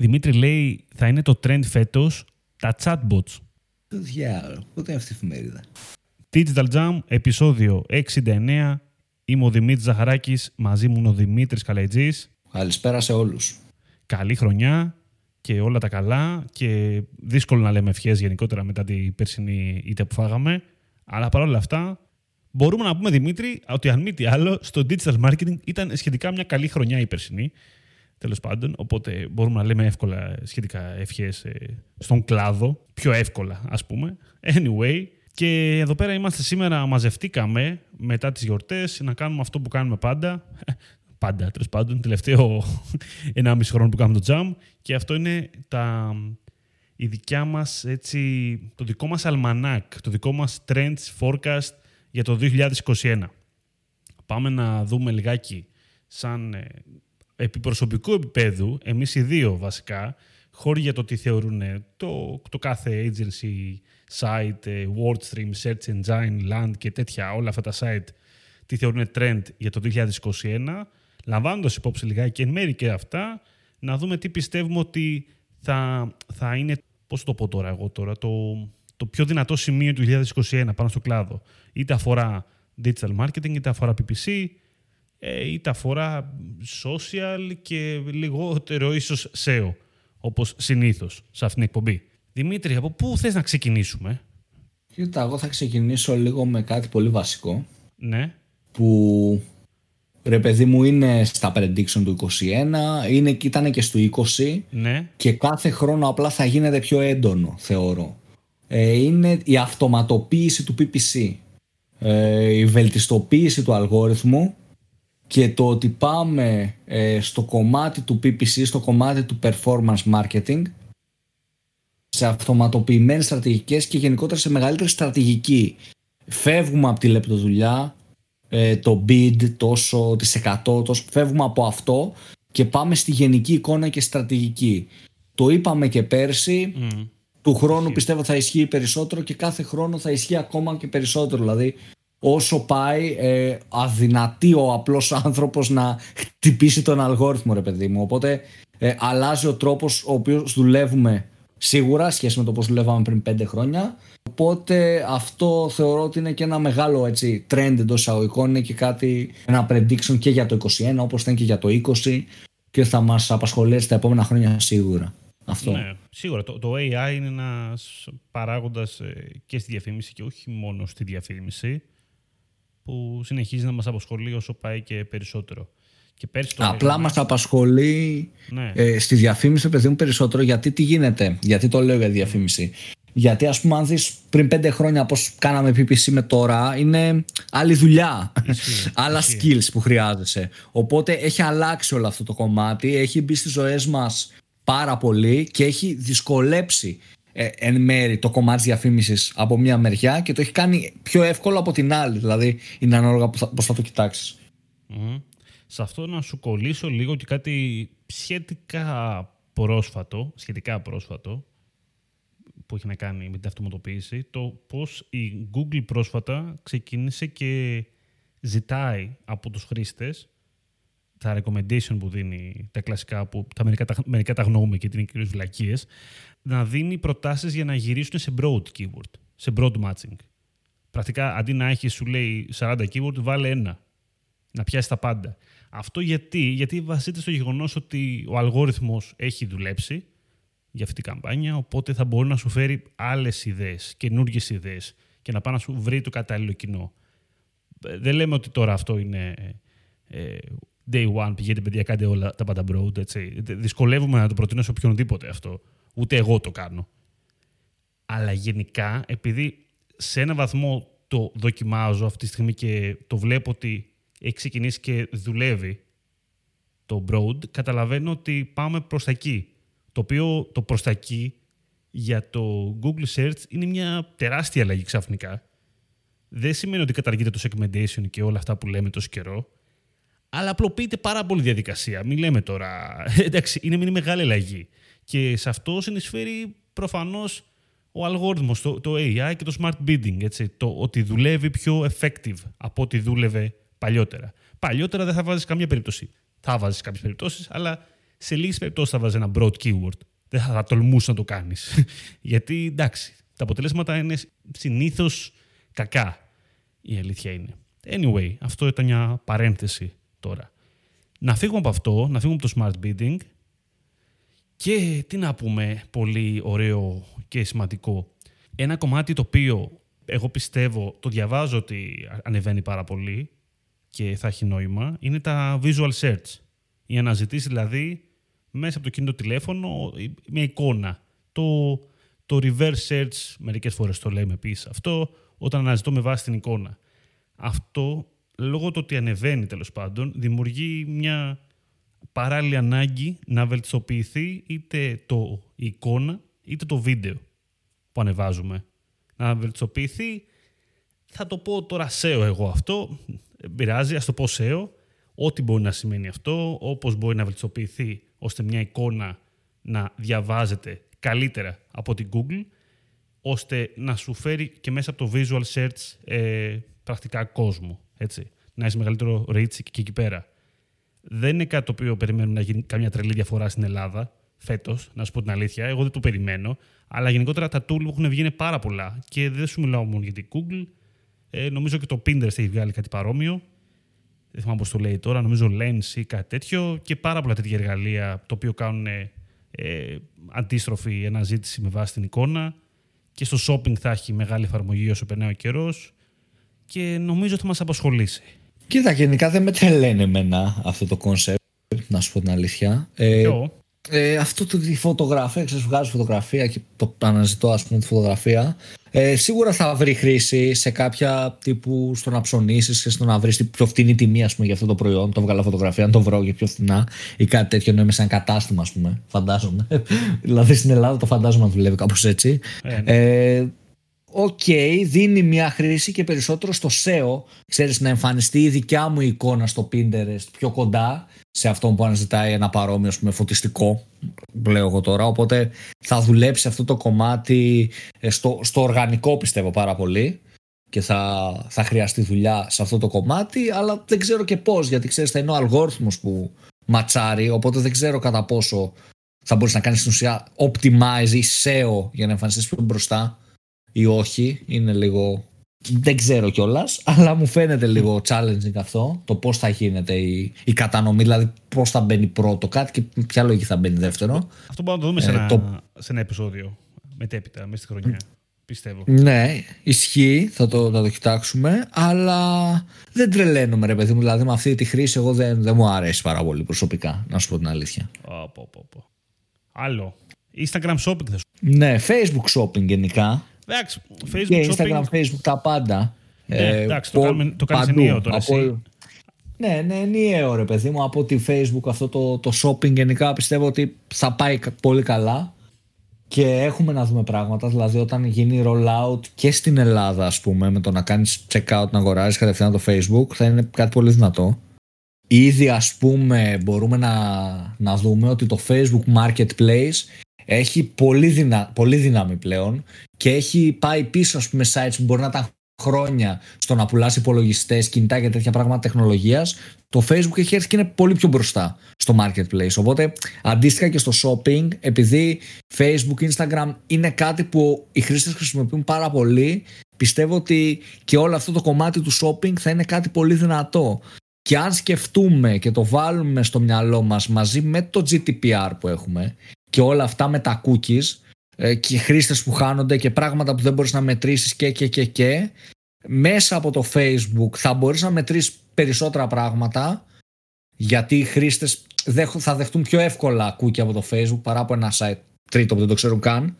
Δημήτρη λέει θα είναι το trend φέτος τα chatbots. Το διάλογο, πότε είναι αυτή η εφημερίδα; Digital Jam, επεισόδιο 69. Είμαι ο Δημήτρης Ζαχαράκης, μαζί μου είναι ο Δημήτρης Καλαϊτζής. Καλησπέρα σε όλους. Καλή χρονιά και όλα τα καλά και δύσκολο να λέμε ευχές γενικότερα μετά την περσινή ήττα που φάγαμε. Αλλά παρόλα αυτά μπορούμε να πούμε Δημήτρη ότι αν μη τι άλλο στο digital marketing ήταν σχετικά μια καλή χρονιά η περσινή. Τέλος πάντων, οπότε μπορούμε να λέμε εύκολα σχετικά ευχές στον κλάδο. Πιο εύκολα, ας πούμε. Anyway, και εδώ πέρα είμαστε σήμερα, μαζευτήκαμε μετά τις γιορτές να κάνουμε αυτό που κάνουμε πάντα. Πάντα, τέλος πάντων, τελευταίο 1,5 χρόνο που κάνουμε το jam. Και αυτό είναι τα, η δικιά μας, έτσι, το δικό μας αλμανάκ, το δικό μας trends forecast για το 2021. Πάμε να δούμε λιγάκι σαν ε, επιπροσωπικού επίπεδου, εμείς οι δύο βασικά, χώροι για το τι θεωρούν το, το κάθε agency, site, ε, WordStream, Search Engine, Land και τέτοια, όλα αυτά τα site, τι θεωρούν trend για το 2021, λαμβάνοντας υπόψη λιγάκι και εν μέρη και αυτά, να δούμε τι πιστεύουμε ότι θα, θα είναι, πώς το πω τώρα εγώ τώρα, το, το πιο δυνατό σημείο του 2021 πάνω στο κλάδο. Είτε αφορά digital marketing, είτε αφορά PPC, ε, είτε αφορά social και λιγότερο ίσως SEO, όπως συνήθως σε αυτήν την εκπομπή. Δημήτρη, από πού θες να ξεκινήσουμε; Κοίτα, εγώ θα ξεκινήσω λίγο με κάτι πολύ βασικό. Ναι. Που ρε παιδί μου είναι στα prediction του 21, είναι, ήταν και στο 20 ναι. και κάθε χρόνο απλά θα γίνεται πιο έντονο θεωρώ. Ε, είναι η αυτοματοποίηση του PPC, ε, η βελτιστοποίηση του αλγόριθμου και το ότι πάμε ε, στο κομμάτι του PPC, στο κομμάτι του performance marketing σε αυτοματοποιημένες στρατηγικές και γενικότερα σε μεγαλύτερη στρατηγική. Φεύγουμε από τη λεπτοδουλειά, ε, το bid, τόσο τις 100, τόσο, φεύγουμε από αυτό και πάμε στη γενική εικόνα και στρατηγική. Το είπαμε και πέρσι, του χρόνου πιστεύω θα ισχύει περισσότερο και κάθε χρόνο θα ισχύει ακόμα και περισσότερο. Δηλαδή όσο πάει ε, αδυνατεί ο απλός άνθρωπος να χτυπήσει τον αλγόριθμο ρε παιδί μου. Οπότε ε, αλλάζει ο τρόπος ο οποίος δουλεύουμε σίγουρα σχέση με το πώς δουλεύαμε πριν πέντε χρόνια. Οπότε αυτό θεωρώ ότι είναι και ένα μεγάλο έτσι, trend εντός εισαγωγικών. Είναι και κάτι, ένα prediction και για το 2021 όπως ήταν και για το 20 και θα μας απασχολήσει τα επόμενα χρόνια σίγουρα. Αυτό. Ναι, σίγουρα. Το, το AI είναι ένας παράγοντας ε, και στη διαφήμιση και όχι μόνο στη διαφήμιση που συνεχίζει να μας απασχολεί όσο πάει και περισσότερο. Και πέρσι το Απλά λέγαμε... μας απασχολεί Ναι. ε, στη διαφήμιση παιδί μου περισσότερο γιατί τι γίνεται, γιατί το λέω για διαφήμιση. Γιατί ας πούμε αν δεις πριν πέντε χρόνια πώς κάναμε PPC με τώρα είναι άλλη δουλειά, Ισχύει, άλλα ισχύει. skills που χρειάζεσαι. Οπότε έχει αλλάξει όλο αυτό το κομμάτι, έχει μπει στις ζωές μας πάρα πολύ και έχει δυσκολέψει ε, εν μέρη το κομμάτι της διαφήμισης από μια μεριά και το έχει κάνει πιο εύκολο από την άλλη. Δηλαδή είναι ανάλογα που θα- πώς θα το κοιτάξεις. Μμμ. Σε αυτό να σου κολλήσω λίγο και κάτι σχετικά πρόσφατο, σχετικά πρόσφατο, που έχει να κάνει με την αυτοματοποίηση, το πώς η Google πρόσφατα ξεκίνησε και ζητάει από τους χρήστες τα recommendation που δίνει, τα κλασικά που τα μερικά, τα, μερικά τα γνωρούμε και είναι κυρίως βλακίες, να δίνει προτάσεις για να γυρίσουν σε broad keyword, σε broad matching. Πρακτικά, αντί να έχεις, σου λέει 40 keyword, βάλε ένα. Να πιάσει τα πάντα. Αυτό γιατί, γιατί βασίζεται στο γεγονός ότι ο αλγόριθμος έχει δουλέψει για αυτή την καμπάνια, οπότε θα μπορεί να σου φέρει άλλες ιδέες, καινούργιες ιδέες και να πάει να σου βρει το κατάλληλο κοινό. Ε, Δεν λέμε ότι τώρα αυτό είναι ε, day one, πηγαίνετε παιδιά, κάντε όλα τα πάντα broad. Έτσι. Ε, Δυσκολεύομαι να το προτείνω σε οποιονδήποτε αυτό. Ούτε εγώ το κάνω. Αλλά γενικά, επειδή σε ένα βαθμό το δοκιμάζω αυτή τη στιγμή και το βλέπω ότι έχει ξεκινήσει και δουλεύει το broad, καταλαβαίνω ότι πάμε προς τα εκεί. Το οποίο το προς τα εκεί για το Google Search είναι μια τεράστια αλλαγή ξαφνικά. Δεν σημαίνει ότι καταργείται το segmentation και όλα αυτά που λέμε τόσο καιρό, αλλά απλοποιείται πάρα πολύ η διαδικασία. Μην λέμε τώρα. Εντάξει, είναι μια μεγάλη αλλαγή. Και σε αυτό συνεισφέρει προφανώς ο αλγόριθμος, το, το AI και το smart bidding. Έτσι, το ότι δουλεύει πιο effective από ό,τι δούλευε παλιότερα. Παλιότερα δεν θα βάζεις καμία περίπτωση. Θα βάζεις κάποιες περιπτώσεις, αλλά σε λίγες περιπτώσεις θα βάζεις ένα broad keyword. Δεν θα, θα τολμούσες να το κάνεις. Γιατί εντάξει, τα αποτελέσματα είναι συνήθως κακά. Η αλήθεια είναι. Anyway, αυτό ήταν μια παρένθεση τώρα. Να φύγουμε από αυτό, να φύγουμε από το smart bidding και τι να πούμε πολύ ωραίο και σημαντικό. Ένα κομμάτι το οποίο εγώ πιστεύω, το διαβάζω ότι ανεβαίνει πάρα πολύ και θα έχει νόημα, είναι τα visual search. Η αναζητήσει δηλαδή μέσα από το κινητό τηλέφωνο μια εικόνα. Το, το reverse search, μερικές φορές το λέμε επίσης αυτό, όταν αναζητώ με βάση την εικόνα. Αυτό, λόγω του ότι ανεβαίνει τέλος πάντων, δημιουργεί μια παράλληλη ανάγκη να βελτιστοποιηθεί είτε το εικόνα είτε το βίντεο που ανεβάζουμε. Να βελτιστοποιηθεί, θα το πω τώρα SEO εγώ αυτό, πειράζει, ας το πω SEO, ό,τι μπορεί να σημαίνει αυτό, όπως μπορεί να βελτιστοποιηθεί ώστε μια εικόνα να διαβάζεται καλύτερα από την Google, ώστε να σου φέρει και μέσα από το visual search ε, πρακτικά κόσμο. Έτσι. Να έχει μεγαλύτερο reach και εκεί πέρα. Δεν είναι κάτι το οποίο περιμένουμε να γίνει καμιά τρελή διαφορά στην Ελλάδα φέτος, να σου πω την αλήθεια. Εγώ δεν το περιμένω. Αλλά γενικότερα τα tool που έχουν βγει είναι πάρα πολλά. Και δεν σου μιλάω μόνο για την Google. Ε, νομίζω και το Pinterest έχει βγάλει κάτι παρόμοιο. Δεν θυμάμαι πώς το λέει τώρα. Νομίζω Lens ή κάτι τέτοιο. Και πάρα πολλά τέτοια εργαλεία το οποίο κάνουν ε, αντίστροφη αναζήτηση με βάση την εικόνα. Και στο shopping θα έχει μεγάλη εφαρμογή όσο περνάει ο καιρός. Και νομίζω ότι θα μας απασχολήσει. Κοίτα, γενικά δεν με τρελαίνει εμένα αυτό το concept, να σου πω την αλήθεια. Ε, ε, αυτό το τη φωτογραφία, ξέρεις, βγάζω φωτογραφία και το αναζητώ ας πούμε τη φωτογραφία. Ε, σίγουρα θα βρει χρήση σε κάποια τύπου στο να ψωνίσεις και στο να βρεις την πιο φτηνή τιμή ας πούμε, για αυτό το προϊόν. Το βγάλω φωτογραφία, αν το βρω για πιο φθηνά ή κάτι τέτοιο ενώ είμαι σε ένα κατάστημα, ας πούμε. Φαντάζομαι. δηλαδή στην Ελλάδα το φαντάζομαι να δουλεύει κάπως έτσι. Ε, ναι. ε OK, okay, δίνει μια χρήση και περισσότερο στο SEO. Ξέρεις, να εμφανιστεί η δικιά μου εικόνα στο Pinterest πιο κοντά σε αυτό που αναζητάει ένα παρόμοιο με φωτιστικό, λέω εγώ τώρα. Οπότε θα δουλέψει αυτό το κομμάτι ε, στο, στο οργανικό πιστεύω πάρα πολύ και θα, θα χρειαστεί δουλειά σε αυτό το κομμάτι, αλλά δεν ξέρω και πώς, γιατί ξέρεις θα είναι ο αλγόριθμος που ματσάρει, οπότε δεν ξέρω κατά πόσο θα μπορείς να κάνεις στην ουσία optimize ή SEO για να εμφανιστείς πιο μπροστά ή όχι. Είναι λίγο. Δεν ξέρω κιόλας, αλλά μου φαίνεται λίγο challenging αυτό. Το πώς θα γίνεται η, η κατανομή, δηλαδή πώς θα μπαίνει πρώτο κάτι και ποια λογική θα μπαίνει δεύτερο. Αυτό μπορούμε να το δούμε σε, ε, ένα, το... σε ένα επεισόδιο μετέπειτα, μέσα στη χρονιά. Πιστεύω. Ναι, ισχύει, θα το, θα το κοιτάξουμε, αλλά δεν τρελαίνομαι ρε παιδί μου. Δηλαδή με αυτή τη χρήση εγώ δεν, δεν μου αρέσει πάρα πολύ προσωπικά, να σου πω την αλήθεια. Πω, πω, πω. Άλλο. Instagram shopping θα σου Ναι, Facebook shopping γενικά. Εντάξει, Facebook, και Instagram, Facebook, τα πάντα. Ναι, ε, εντάξει, το, κάνουμε, το κάνεις ενιαίο τώρα από... εσύ. Ναι, ναι, ενιαίο ρε παιδί μου. Από τη Facebook αυτό το, το shopping γενικά πιστεύω ότι θα πάει πολύ καλά και έχουμε να δούμε πράγματα. Δηλαδή όταν γίνει rollout και στην Ελλάδα ας πούμε με το να κάνεις check out να αγοράζεις κατευθείαν το Facebook θα είναι κάτι πολύ δυνατό. Ήδη ας πούμε μπορούμε να, να δούμε ότι το Facebook Marketplace έχει πολύ, δυνα, πολύ δύναμη πλέον και έχει πάει πίσω ας πούμε sites που μπορεί να ήταν χρόνια στο να πουλάς υπολογιστές, κινητά και τέτοια πράγματα τεχνολογίας. Το facebook έχει έρθει και είναι πολύ πιο μπροστά στο marketplace. Οπότε αντίστοιχα και στο shopping επειδή facebook, instagram είναι κάτι που οι χρήστες χρησιμοποιούν πάρα πολύ πιστεύω ότι και όλο αυτό το κομμάτι του shopping θα είναι κάτι πολύ δυνατό. Και αν σκεφτούμε και το βάλουμε στο μυαλό μας μαζί με το GDPR που έχουμε και όλα αυτά με τα cookies ε, και χρήστες που χάνονται και πράγματα που δεν μπορείς να μετρήσεις και και και και μέσα από το facebook θα μπορείς να μετρήσεις περισσότερα πράγματα γιατί οι χρήστες θα δεχτούν πιο εύκολα cookie από το facebook παρά από ένα site τρίτο που δεν το ξέρουν καν.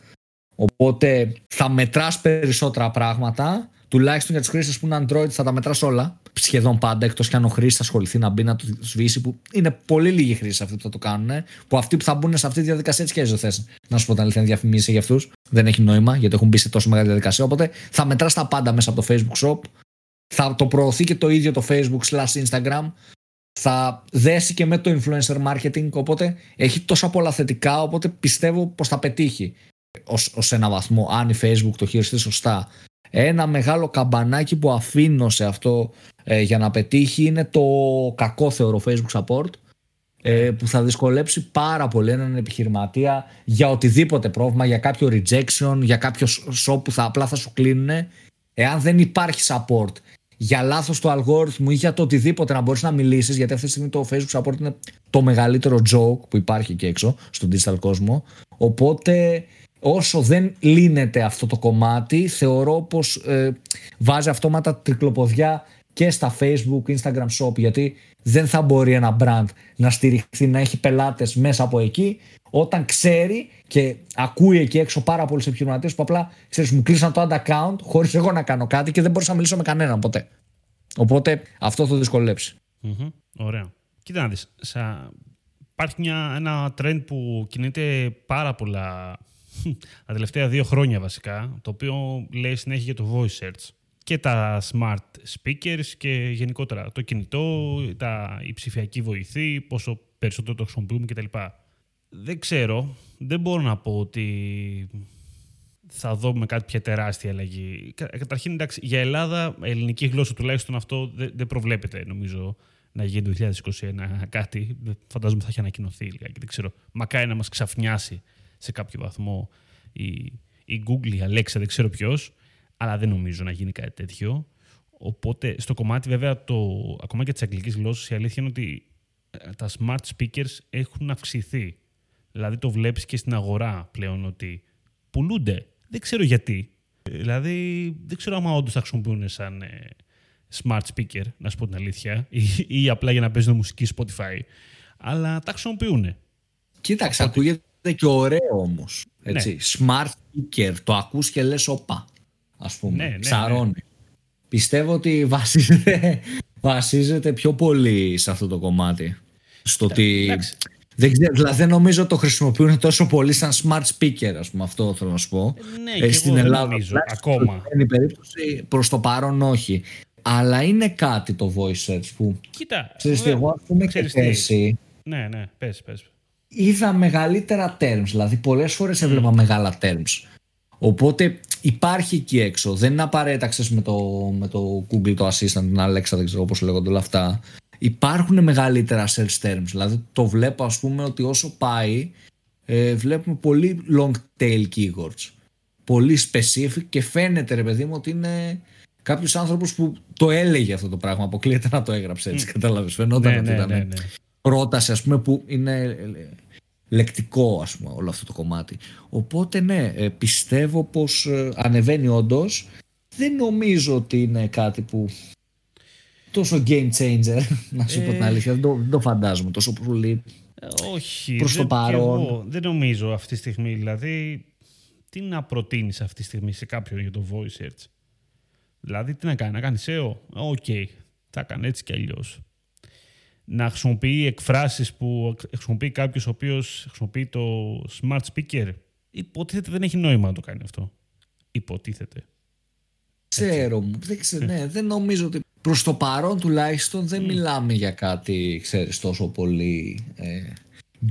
Οπότε θα μετράς περισσότερα πράγματα τουλάχιστον για τους χρήστες που είναι Android θα τα μετράς όλα σχεδόν πάντα, εκτός κι αν ο χρήστη ασχοληθεί να μπει να το σβήσει, που είναι πολύ λίγοι χρήστε αυτοί που θα το κάνουν. Που αυτοί που θα μπουν σε αυτή τη διαδικασία έτσι και δεν θες να σου πω την αλήθεια, διαφημίσει για αυτούς. Δεν έχει νόημα γιατί έχουν μπει σε τόσο μεγάλη διαδικασία. Οπότε θα μετράς τα πάντα μέσα από το Facebook Shop. Θα το προωθεί και το ίδιο το Facebook slash Instagram. Θα δέσει και με το influencer marketing. Οπότε έχει τόσα πολλά θετικά. Οπότε πιστεύω πως θα πετύχει ως ένα βαθμό αν η Facebook το χειριστεί σωστά ένα μεγάλο καμπανάκι που αφήνω σε αυτό ε, για να πετύχει είναι το κακό θεωρώ Facebook support. ε, που θα δυσκολέψει πάρα πολύ έναν επιχειρηματία για οτιδήποτε πρόβλημα, για κάποιο rejection, για κάποιο shop που θα απλά θα σου κλείνουν. Εάν δεν υπάρχει support για λάθος του αλγόριθμου ή για το οτιδήποτε να μπορείς να μιλήσεις, γιατί αυτή τη στιγμή το Facebook support είναι το μεγαλύτερο joke που υπάρχει εκεί έξω στον digital κόσμο. Οπότε όσο δεν λύνεται αυτό το κομμάτι, θεωρώ πως ε, βάζει αυτόματα τρικλοποδιά και στα Facebook, Instagram Shop, γιατί δεν θα μπορεί ένα brand να στηριχθεί, να έχει πελάτες μέσα από εκεί, όταν ξέρει και ακούει εκεί έξω πάρα πολλούς επιχειρηματίες που απλά ξέρεις, μου κλείσαν το ad account χωρίς εγώ να κάνω κάτι και δεν μπορούσα να μιλήσω με κανέναν ποτέ. Οπότε αυτό θα δυσκολέψει. Mm-hmm. Ωραία. Κοίτα να δεις, σα... υπάρχει μια, ένα trend που κινείται πάρα πολλά τα τελευταία δύο χρόνια βασικά, το οποίο λέει συνέχεια για το voice search και τα smart speakers και γενικότερα το κινητό, τα, η ψηφιακή βοηθή, πόσο περισσότερο το χρησιμοποιούμε κτλ. Δεν ξέρω, δεν μπορώ να πω ότι θα δούμε κάποια τεράστια αλλαγή. Καταρχήν, εντάξει, για Ελλάδα, ελληνική γλώσσα τουλάχιστον αυτό δεν, προβλέπεται νομίζω να γίνει το 2021 κάτι. Φαντάζομαι θα έχει ανακοινωθεί λίγα και δεν ξέρω. Μακάρι να μας ξαφνιάσει σε κάποιο βαθμό η, η Google, η Alexa, δεν ξέρω ποιος, αλλά δεν νομίζω να γίνει κάτι τέτοιο. Οπότε στο κομμάτι βέβαια το, ακόμα και της αγγλικής γλώσσας, η αλήθεια είναι ότι ε, τα smart speakers έχουν αυξηθεί. Δηλαδή το βλέπεις και στην αγορά πλέον ότι πουλούνται. Δεν ξέρω γιατί. Δηλαδή δεν ξέρω αν όντως τα χρησιμοποιούν σαν ε, smart speaker, να σου πω την αλήθεια, ή, ή απλά για να παίζουν μουσική Spotify. Αλλά τα χρησιμοποιούν. Κοίταξε, ακούγεται και ωραίο όμως. Ναι. Smart speaker. Το ακούς και λες όπα. Α πούμε. Ναι, ναι, Ψαρώνει. Ναι. Πιστεύω ότι βασίζεται, βασίζεται πιο πολύ σε αυτό το κομμάτι. Στο ότι. Δεν, ξέρω, δηλαδή δεν νομίζω το χρησιμοποιούν τόσο πολύ σαν smart speaker, ας πούμε. Αυτό θέλω να σου πω. Ναι, ε, στην Ελλάδα. Νομίζω, ακόμα. Είναι περίπτωση προς το παρόν όχι. Αλλά είναι κάτι το voice search που. Κοίτα. Ξέρεις τι, εγώ ας πούμε και Ναι, ναι, πες, πες είδα μεγαλύτερα terms, δηλαδή πολλές φορές έβλεπα μεγάλα terms. Οπότε υπάρχει εκεί έξω. Δεν είναι απαραίτητα με το, με το Google, το Assistant, την Alexa, δεν ξέρω πώς λέγονται όλα αυτά. Υπάρχουν μεγαλύτερα search terms. Δηλαδή το βλέπω ας πούμε ότι όσο πάει ε, βλέπουμε πολύ long tail keywords. Πολύ specific και φαίνεται ρε παιδί μου ότι είναι κάποιος άνθρωπος που το έλεγε αυτό το πράγμα. Αποκλείεται να το έγραψε έτσι. Mm. Κατάλαβες. Φαινόταν ναι, ότι ναι, ήταν. Ναι, ναι πρόταση ας πούμε που είναι ε, λεκτικό ας πούμε όλο αυτό το κομμάτι. Οπότε ναι, ε, πιστεύω πως ε, ανεβαίνει όντως. Δεν νομίζω ότι είναι κάτι που τόσο game changer, να σου πω την αλήθεια. Δεν το, δεν το φαντάζομαι τόσο πολύ. Όχι. Προς το παρόν. δεν νομίζω αυτή τη στιγμή. Δηλαδή, τι να προτείνεις αυτή τη στιγμή σε κάποιον για το voice search. Δηλαδή, τι να κάνει, να κάνει SEO. OK. Okay. Θα κάνει έτσι κι αλλιώς να χρησιμοποιεί εκφράσεις που χρησιμοποιεί κάποιος ο οποίος χρησιμοποιεί το smart speaker. Υποτίθεται δεν έχει νόημα να το κάνει αυτό. Υποτίθεται. Ξέρω μου. Δεν, ξέρω, ναι, δεν νομίζω ότι προς το παρόν τουλάχιστον δεν μιλάμε για κάτι ξέρεις τόσο πολύ ε,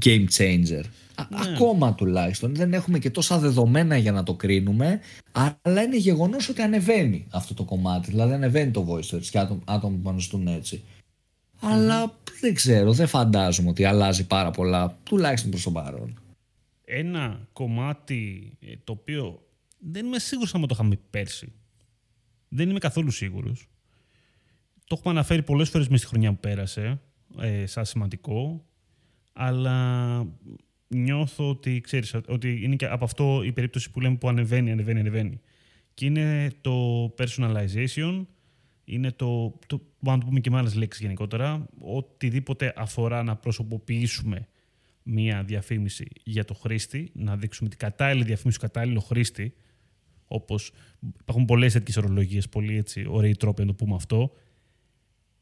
game changer. Ναι. Ακόμα τουλάχιστον δεν έχουμε και τόσα δεδομένα για να το κρίνουμε αλλά είναι γεγονός ότι ανεβαίνει αυτό το κομμάτι δηλαδή ανεβαίνει το voice search και άτομα, άτομα που πανωστούν έτσι αλλά δεν ξέρω, δεν φαντάζομαι ότι αλλάζει πάρα πολλά, τουλάχιστον προς το παρόν. Ένα κομμάτι ε, το οποίο δεν είμαι σίγουρος αν το είχαμε πέρσι. Δεν είμαι καθόλου σίγουρος. Το έχουμε αναφέρει πολλές φορές μέσα στη χρονιά που πέρασε, ε, σαν σημαντικό, αλλά νιώθω ότι, ξέρεις, ότι είναι και από αυτό η περίπτωση που λέμε που ανεβαίνει, ανεβαίνει, ανεβαίνει. Και είναι το personalization, είναι το, το να το πούμε και με άλλες λέξεις γενικότερα, οτιδήποτε αφορά να προσωποποιήσουμε μία διαφήμιση για το χρήστη, να δείξουμε την κατάλληλη διαφήμιση του κατάλληλο χρήστη, όπως υπάρχουν πολλές τέτοιες ορολογίες, πολύ έτσι, ωραίοι τρόποι να το πούμε αυτό,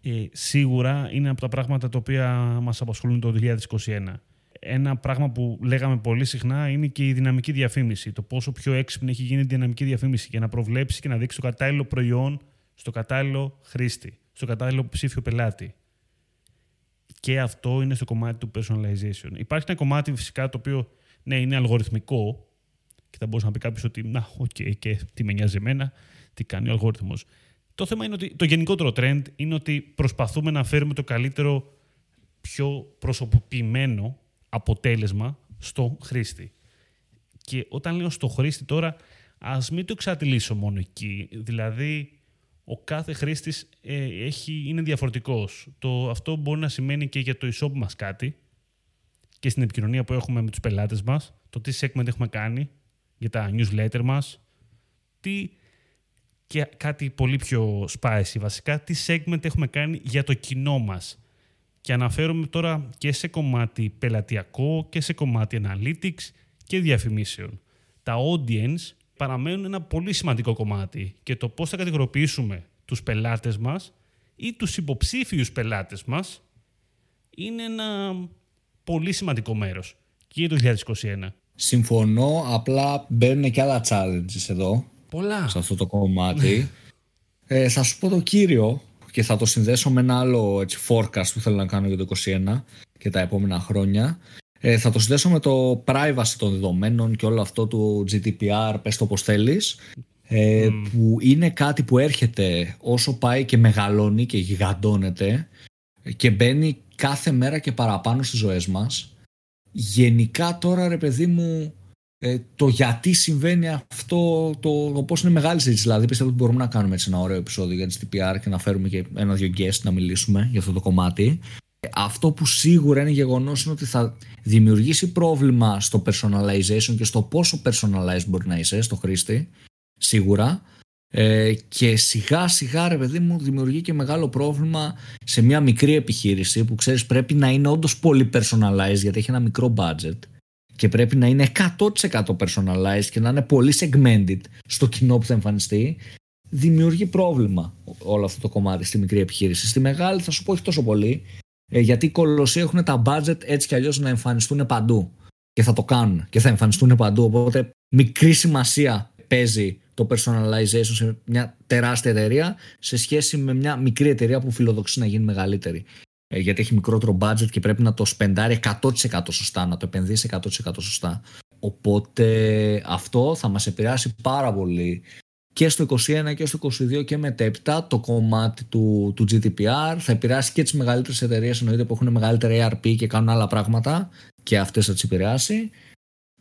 ε, σίγουρα είναι από τα πράγματα τα οποία μας απασχολούν το 2021. Ένα πράγμα που λέγαμε πολύ συχνά είναι και η δυναμική διαφήμιση. Το πόσο πιο έξυπνη έχει γίνει η δυναμική διαφήμιση για να προβλέψει και να δείξει το κατάλληλο προϊόν στο κατάλληλο χρήστη, στο κατάλληλο υποψήφιο πελάτη. Και αυτό είναι στο κομμάτι του personalization. Υπάρχει ένα κομμάτι φυσικά το οποίο ναι, είναι αλγοριθμικό και θα μπορούσε να πει κάποιος ότι να, OK, okay, και τι με νοιάζει εμένα, τι κάνει ο αλγόριθμος. Το θέμα είναι ότι το γενικότερο trend είναι ότι προσπαθούμε να φέρουμε το καλύτερο πιο προσωποποιημένο αποτέλεσμα στο χρήστη. Και όταν λέω στο χρήστη τώρα, ας μην το εξατλήσω μόνο εκεί. Δηλαδή, ο κάθε χρήστης ε, έχει, είναι διαφορετικός. Το, αυτό μπορεί να σημαίνει και για το e-shop μας κάτι και στην επικοινωνία που έχουμε με τους πελάτες μας, το τι segment έχουμε κάνει για τα newsletter μας, τι και κάτι πολύ πιο spicy βασικά, τι segment έχουμε κάνει για το κοινό μας. Και αναφέρομαι τώρα και σε κομμάτι πελατειακό και σε κομμάτι analytics και διαφημίσεων. Τα audience παραμένουν ένα πολύ σημαντικό κομμάτι και το πώς θα κατηγοροποιήσουμε τους πελάτες μας ή τους υποψήφιους πελάτες μας είναι ένα πολύ σημαντικό μέρος και για το 2021. Συμφωνώ, απλά μπαίνουν και άλλα challenges εδώ. Πολλά. Σε αυτό το κομμάτι. ε, θα σου πω το κύριο και θα το συνδέσω με ένα άλλο έτσι, forecast που θέλω να κάνω για το 2021 και τα επόμενα χρόνια. Ε, θα το συνδέσω με το privacy των δεδομένων και όλο αυτό του GDPR, πες το πως θέλεις, ε, που είναι κάτι που έρχεται όσο πάει και μεγαλώνει και γιγαντώνεται και μπαίνει κάθε μέρα και παραπάνω στις ζωές μας. Γενικά τώρα ρε παιδί μου ε, το γιατί συμβαίνει αυτό, το, το πώς είναι μεγάλη συζήτηση. Δηλαδή πιστεύω ότι μπορούμε να κάνουμε έτσι ένα ωραίο επεισόδιο για τη TPR και να φέρουμε και ένα-δυο guest να μιλήσουμε για αυτό το κομμάτι. Αυτό που σίγουρα είναι γεγονός είναι ότι θα δημιουργήσει πρόβλημα στο personalization και στο πόσο personalized μπορεί να είσαι στο χρήστη, σίγουρα. Ε, και σιγά σιγά ρε παιδί μου δημιουργεί και μεγάλο πρόβλημα σε μια μικρή επιχείρηση που ξέρεις πρέπει να είναι όντως πολύ personalized γιατί έχει ένα μικρό budget και πρέπει να είναι 100% personalized και να είναι πολύ segmented στο κοινό που θα εμφανιστεί δημιουργεί πρόβλημα όλο αυτό το κομμάτι στη μικρή επιχείρηση. Στη μεγάλη θα σου πω όχι τόσο πολύ ε, γιατί οι κολοσσοί έχουν τα budget έτσι κι αλλιώς να εμφανιστούν παντού και θα το κάνουν και θα εμφανιστούν παντού οπότε μικρή σημασία παίζει το personalization σε μια τεράστια εταιρεία σε σχέση με μια μικρή εταιρεία που φιλοδοξεί να γίνει μεγαλύτερη. Ε, γιατί έχει μικρότερο budget και πρέπει να το σπεντάρει 100% σωστά, να το επενδύσει 100% σωστά. Οπότε αυτό θα μας επηρεάσει πάρα πολύ και στο 21 και στο 22 και μετέπειτα το κομμάτι του, του GDPR θα επηρεάσει και τις μεγαλύτερες εταιρείες εννοείται που έχουν μεγαλύτερα ERP και κάνουν άλλα πράγματα και αυτές θα τις επηρεάσει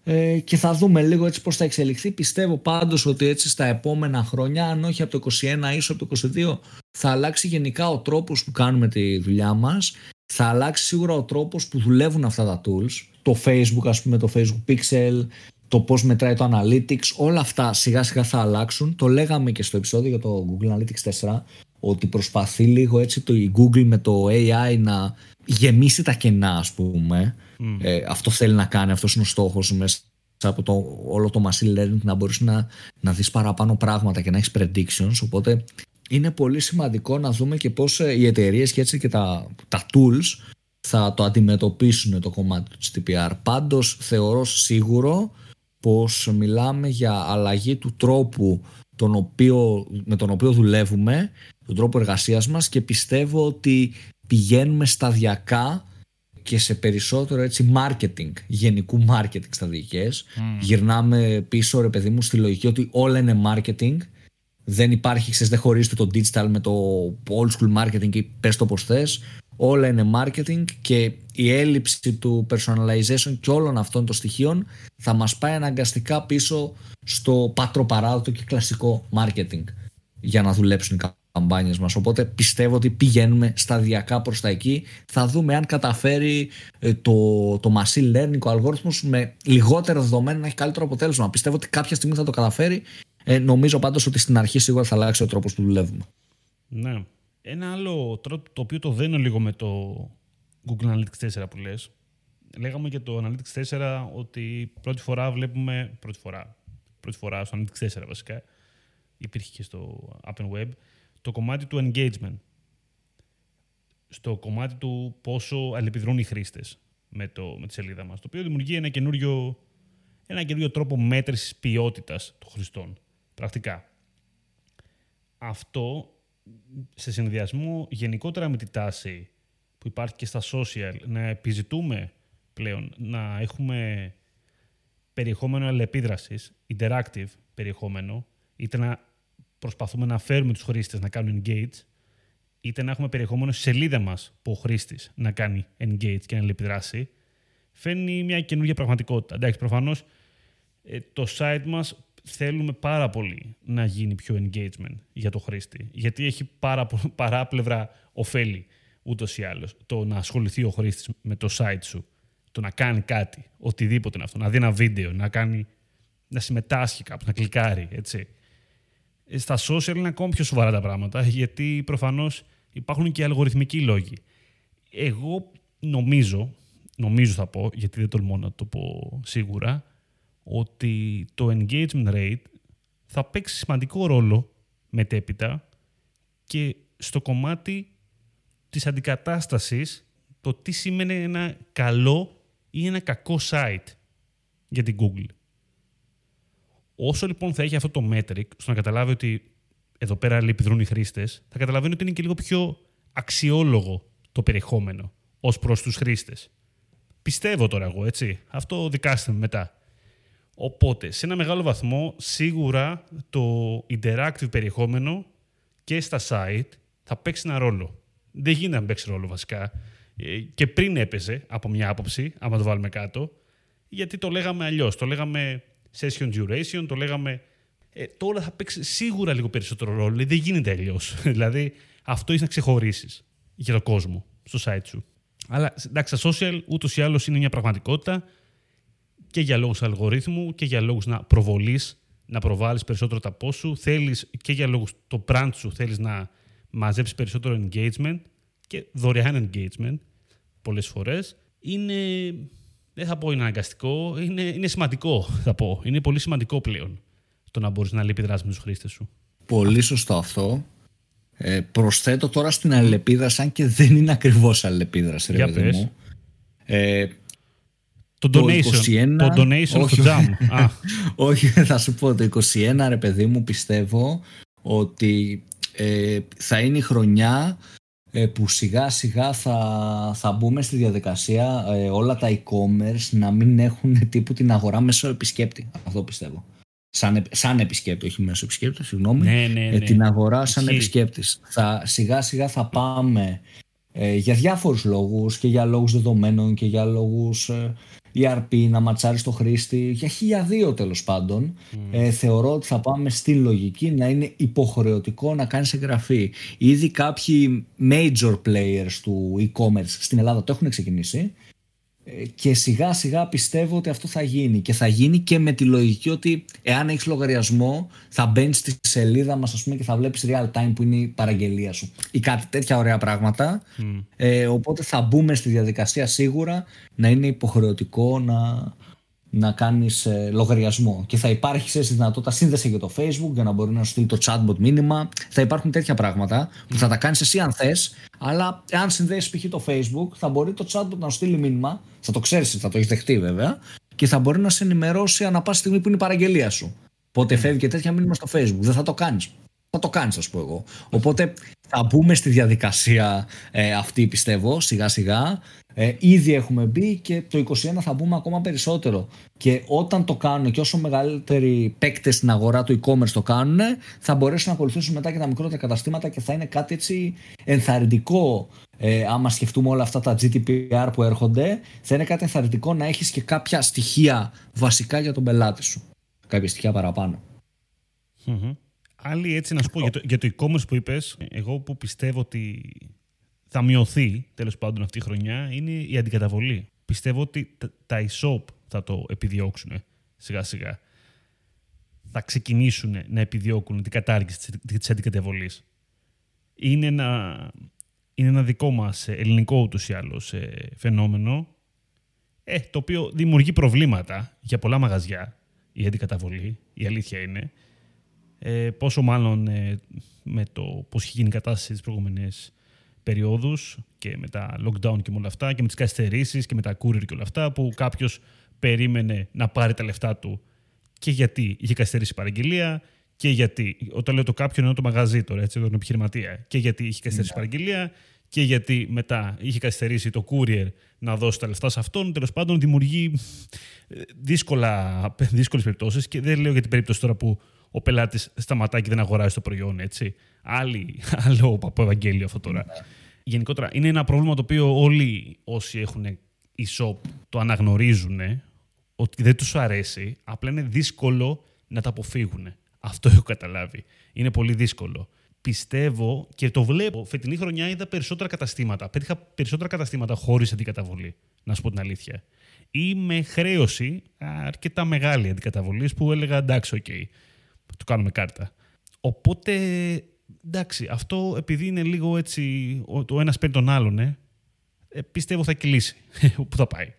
ε, και θα δούμε λίγο έτσι πώς θα εξελιχθεί. Πιστεύω πάντως ότι έτσι στα επόμενα χρόνια, αν όχι από το 21 ίσως από το 22, θα αλλάξει γενικά ο τρόπος που κάνουμε τη δουλειά μας. Θα αλλάξει σίγουρα ο τρόπος που δουλεύουν αυτά τα tools. Το Facebook, ας πούμε, το Facebook Pixel, το πώς μετράει το Analytics, όλα αυτά σιγά σιγά θα αλλάξουν. Το λέγαμε και στο επεισόδιο για το Google Analytics 4, ότι προσπαθεί λίγο έτσι το Google με το AI να γεμίσει τα κενά ας πούμε ε, αυτό θέλει να κάνει, αυτός είναι ο στόχος μέσα από το, όλο το machine learning να μπορείς να, να δεις παραπάνω πράγματα και να έχεις predictions οπότε είναι πολύ σημαντικό να δούμε και πώς ε, οι εταιρείες και έτσι και τα, τα tools θα το αντιμετωπίσουν το κομμάτι του GDPR. Πάντως θεωρώ σίγουρο πως μιλάμε για αλλαγή του τρόπου τον οποίο, με τον οποίο δουλεύουμε, τον τρόπο εργασίας μας και πιστεύω ότι πηγαίνουμε σταδιακά και σε περισσότερο έτσι marketing, γενικού marketing σταδικές. Mm. Γυρνάμε πίσω ρε παιδί μου στη λογική ότι όλα είναι marketing. Δεν υπάρχει, ξέρεις, δεν χωρίζεται το digital με το old school marketing και πες το πως θες. Όλα είναι marketing και η έλλειψη του personalization και όλων αυτών των στοιχείων θα μας πάει αναγκαστικά πίσω στο πατροπαράδοτο και κλασικό marketing για να δουλέψουν καμπάνιες μας. Οπότε πιστεύω ότι πηγαίνουμε σταδιακά προς τα εκεί. Θα δούμε αν καταφέρει ε, το, το machine learning, ο αλγόριθμος με λιγότερα δεδομένα να έχει καλύτερο αποτέλεσμα. Πιστεύω ότι κάποια στιγμή θα το καταφέρει. Ε, νομίζω πάντως ότι στην αρχή σίγουρα θα αλλάξει ο τρόπος που δουλεύουμε. Ναι. Ένα άλλο τρόπο το οποίο το δένω λίγο με το Google Analytics 4 που λες. Λέγαμε για το Analytics 4 ότι πρώτη φορά βλέπουμε, πρώτη φορά, πρώτη φορά στο Analytics 4 βασικά, υπήρχε και στο Open Web, το κομμάτι του engagement. Στο κομμάτι του πόσο αλληλεπιδρούν οι χρήστες με, με τη σελίδα μας. Το οποίο δημιουργεί ένα καινούριο, ένα καινούριο τρόπο μέτρησης ποιότητας των χρηστών. Πρακτικά. Αυτό σε συνδυασμό γενικότερα με τη τάση που υπάρχει και στα social να επιζητούμε πλέον να έχουμε περιεχόμενο αλληλεπίδρασης, interactive περιεχόμενο, είτε να προσπαθούμε να φέρουμε τους χρήστες να κάνουν engage, είτε να έχουμε περιεχόμενο στη σελίδα μας που ο χρήστης να κάνει engage και να επιδράσει, φέρνει μια καινούργια πραγματικότητα. Εντάξει, προφανώς ε, το site μας θέλουμε πάρα πολύ να γίνει πιο engagement για το χρήστη. Γιατί έχει πάρα, παράπλευρα ωφέλη ούτως ή άλλως. Το να ασχοληθεί ο χρήστης με το site σου, το να κάνει κάτι, οτιδήποτε είναι αυτό, να δει ένα βίντεο, να, κάνει, να συμμετάσχει κάπου, να κλικάρει, έτσι. Ε, στα social είναι ακόμα πιο σοβαρά τα πράγματα, γιατί προφανώς υπάρχουν και αλγοριθμικοί λόγοι. Εγώ νομίζω, νομίζω θα πω, γιατί δεν τολμώ να το πω σίγουρα, ότι το engagement rate θα παίξει σημαντικό ρόλο μετέπειτα και στο κομμάτι της αντικατάστασης το τι σημαίνει ένα καλό ή ένα κακό site για την Google. Όσο λοιπόν θα έχει αυτό το metric, στο να καταλάβει ότι εδώ πέρα επιδρούν οι χρήστες, θα καταλαβαίνει ότι είναι και λίγο πιο αξιόλογο το περιεχόμενο ως προς τους χρήστες. Πιστεύω τώρα εγώ, έτσι. Αυτό δικάστε με μετά. Οπότε, σε ένα μεγάλο βαθμό, σίγουρα το interactive περιεχόμενο και στα site θα παίξει ένα ρόλο. Δεν γίνεται να παίξει ρόλο βασικά. Ε, και πριν έπαιζε, από μια άποψη, άμα το βάλουμε κάτω, γιατί το λέγαμε αλλιώς. Το λέγαμε session duration, το λέγαμε. Ε, τώρα θα παίξει σίγουρα λίγο περισσότερο ρόλο. Δεν γίνεται αλλιώς. δηλαδή, αυτό έχει να ξεχωρίσεις για τον κόσμο στο site σου. Αλλά εντάξει, τα social ούτως ή άλλως είναι μια πραγματικότητα και για λόγους αλγορίθμου και για λόγους να προβολείς, να προβάλλεις περισσότερο τα post σου. Θέλεις και για λόγους το brand σου θέλεις να μαζέψεις περισσότερο engagement και δωρεάν engagement πολλές φορές. Είναι, δεν θα πω είναι αναγκαστικό, είναι, είναι σημαντικό θα πω. Είναι πολύ σημαντικό πλέον το να μπορείς να αλληλεπιδράσεις με τους χρήστες σου. Πολύ σωστό αυτό. Ε, προσθέτω τώρα στην αλληλεπίδραση, αν και δεν είναι ακριβώς αλληλεπίδραση, ρε παιδί μου. Ε, το donation, το, 21, το donation όχι, στο jam. όχι, θα σου πω το 21 ρε παιδί μου πιστεύω ότι ε, θα είναι η χρονιά ε, που σιγά σιγά θα, θα μπούμε στη διαδικασία ε, όλα τα e-commerce να μην έχουν τύπου την αγορά μέσω επισκέπτη. Αυτό πιστεύω. Σαν, σαν επισκέπτη, όχι μέσω επισκέπτη, συγγνώμη. Ναι, ναι, ναι. την αγορά σαν επισκέπτης. σιγά σιγά θα πάμε για διάφορους λόγους και για λόγους δεδομένων και για λόγους ERP, να ματσάρει το χρήστη, για χίλια δύο τέλος πάντων. Mm. Ε, θεωρώ ότι θα πάμε στη λογική να είναι υποχρεωτικό να κάνεις εγγραφή. Ήδη κάποιοι major players του e-commerce στην Ελλάδα το έχουν ξεκινήσει ε, και σιγά σιγά πιστεύω ότι αυτό θα γίνει. Και θα γίνει και με τη λογική ότι εάν έχεις λογαριασμό θα μπαίνεις στη σελίδα μας ας πούμε και θα βλέπεις real time που είναι η παραγγελία σου. Ή κάτι τέτοια ωραία πράγματα. Ε, οπότε θα μπούμε στη διαδικασία σίγουρα να είναι υποχρεωτικό να, να κάνεις ε, λογαριασμό. Και θα υπάρχει σε δυνατότητα σύνδεση για το facebook για να μπορεί να σου στείλει το chatbot μήνυμα. Θα υπάρχουν τέτοια πράγματα που θα τα κάνεις εσύ αν θες αλλά αν συνδέσεις π.χ. το facebook θα μπορεί το chatbot να σου στείλει μήνυμα. Θα το ξέρεις, θα το έχεις δεχτεί βέβαια και θα μπορεί να σε ενημερώσει ανά πάση στιγμή που είναι η παραγγελία σου. Πότε φεύγει και τέτοια μήνυμα στο facebook. Δεν θα το κάνεις. Θα το κάνεις ας πω εγώ. Οπότε θα μπούμε στη διαδικασία ε, αυτή πιστεύω σιγά σιγά ε, ήδη έχουμε μπει και το 2021 θα μπούμε ακόμα περισσότερο. Και όταν το κάνουν και όσο μεγαλύτεροι παίκτες στην αγορά του e-commerce το κάνουν, θα μπορέσουν να ακολουθήσουν μετά και τα μικρότερα καταστήματα και θα είναι κάτι έτσι ενθαρρυντικό. Ε, άμα σκεφτούμε όλα αυτά τα GDPR που έρχονται, θα είναι κάτι ενθαρρυντικό να έχεις και κάποια στοιχεία βασικά για τον πελάτη σου. Κάποια στοιχεία παραπάνω. Mm-hmm. Άλλη έτσι να σου πω για το, για το e-commerce που είπες, εγώ που πιστεύω ότι θα μειωθεί τέλος πάντων αυτή η χρονιά είναι η αντικαταβολή. Πιστεύω ότι τα e-shop θα το επιδιώξουν σιγά σιγά. Θα ξεκινήσουν να επιδιώκουν την κατάργηση της αντικαταβολής. Είναι ένα, είναι ένα δικό μας ελληνικό ούτως ή άλλως ε, φαινόμενο ε, το οποίο δημιουργεί προβλήματα για πολλά μαγαζιά η αντικαταβολή, η αλήθεια είναι. Ε, πόσο μάλλον ε, με το πώς έχει γίνει η κατάσταση τις προηγούμενες περιόδους και με τα lockdown και με όλα αυτά και με τις καθυστερήσεις και με τα courier και όλα αυτά που κάποιος περίμενε να πάρει τα λεφτά του και γιατί είχε καθυστερήσει η παραγγελία και γιατί, όταν λέω το κάποιον εννοώ το μαγαζί τώρα, έτσι, τον επιχειρηματία, και γιατί είχε καθυστερήσει η ναι. παραγγελία και γιατί μετά είχε καθυστερήσει το courier να δώσει τα λεφτά σε αυτόν, τέλος πάντων δημιουργεί δύσκολα, δύσκολες περιπτώσεις και δεν λέω για την περίπτωση τώρα που ο πελάτης σταματάει και δεν αγοράζει το προϊόν, έτσι. Άλλη, άλλο παπό Ευαγγέλιο αυτό τώρα. Ναι. Γενικότερα, είναι ένα πρόβλημα το οποίο όλοι όσοι έχουν e-shop το αναγνωρίζουν ότι δεν τους αρέσει, απλά είναι δύσκολο να τα αποφύγουν. Αυτό έχω καταλάβει. Είναι πολύ δύσκολο. Πιστεύω και το βλέπω. Φετινή χρονιά είδα περισσότερα καταστήματα. Πέτυχα περισσότερα καταστήματα χωρίς αντικαταβολή, να σου πω την αλήθεια. Ή με χρέωση αρκετά μεγάλη αντικαταβολής που έλεγα εντάξει, OK, okay, το κάνουμε κάρτα. Οπότε εντάξει, αυτό επειδή είναι λίγο έτσι, το ένας παίρνει τον άλλον, ε, πιστεύω θα κυλήσει. Πού θα πάει.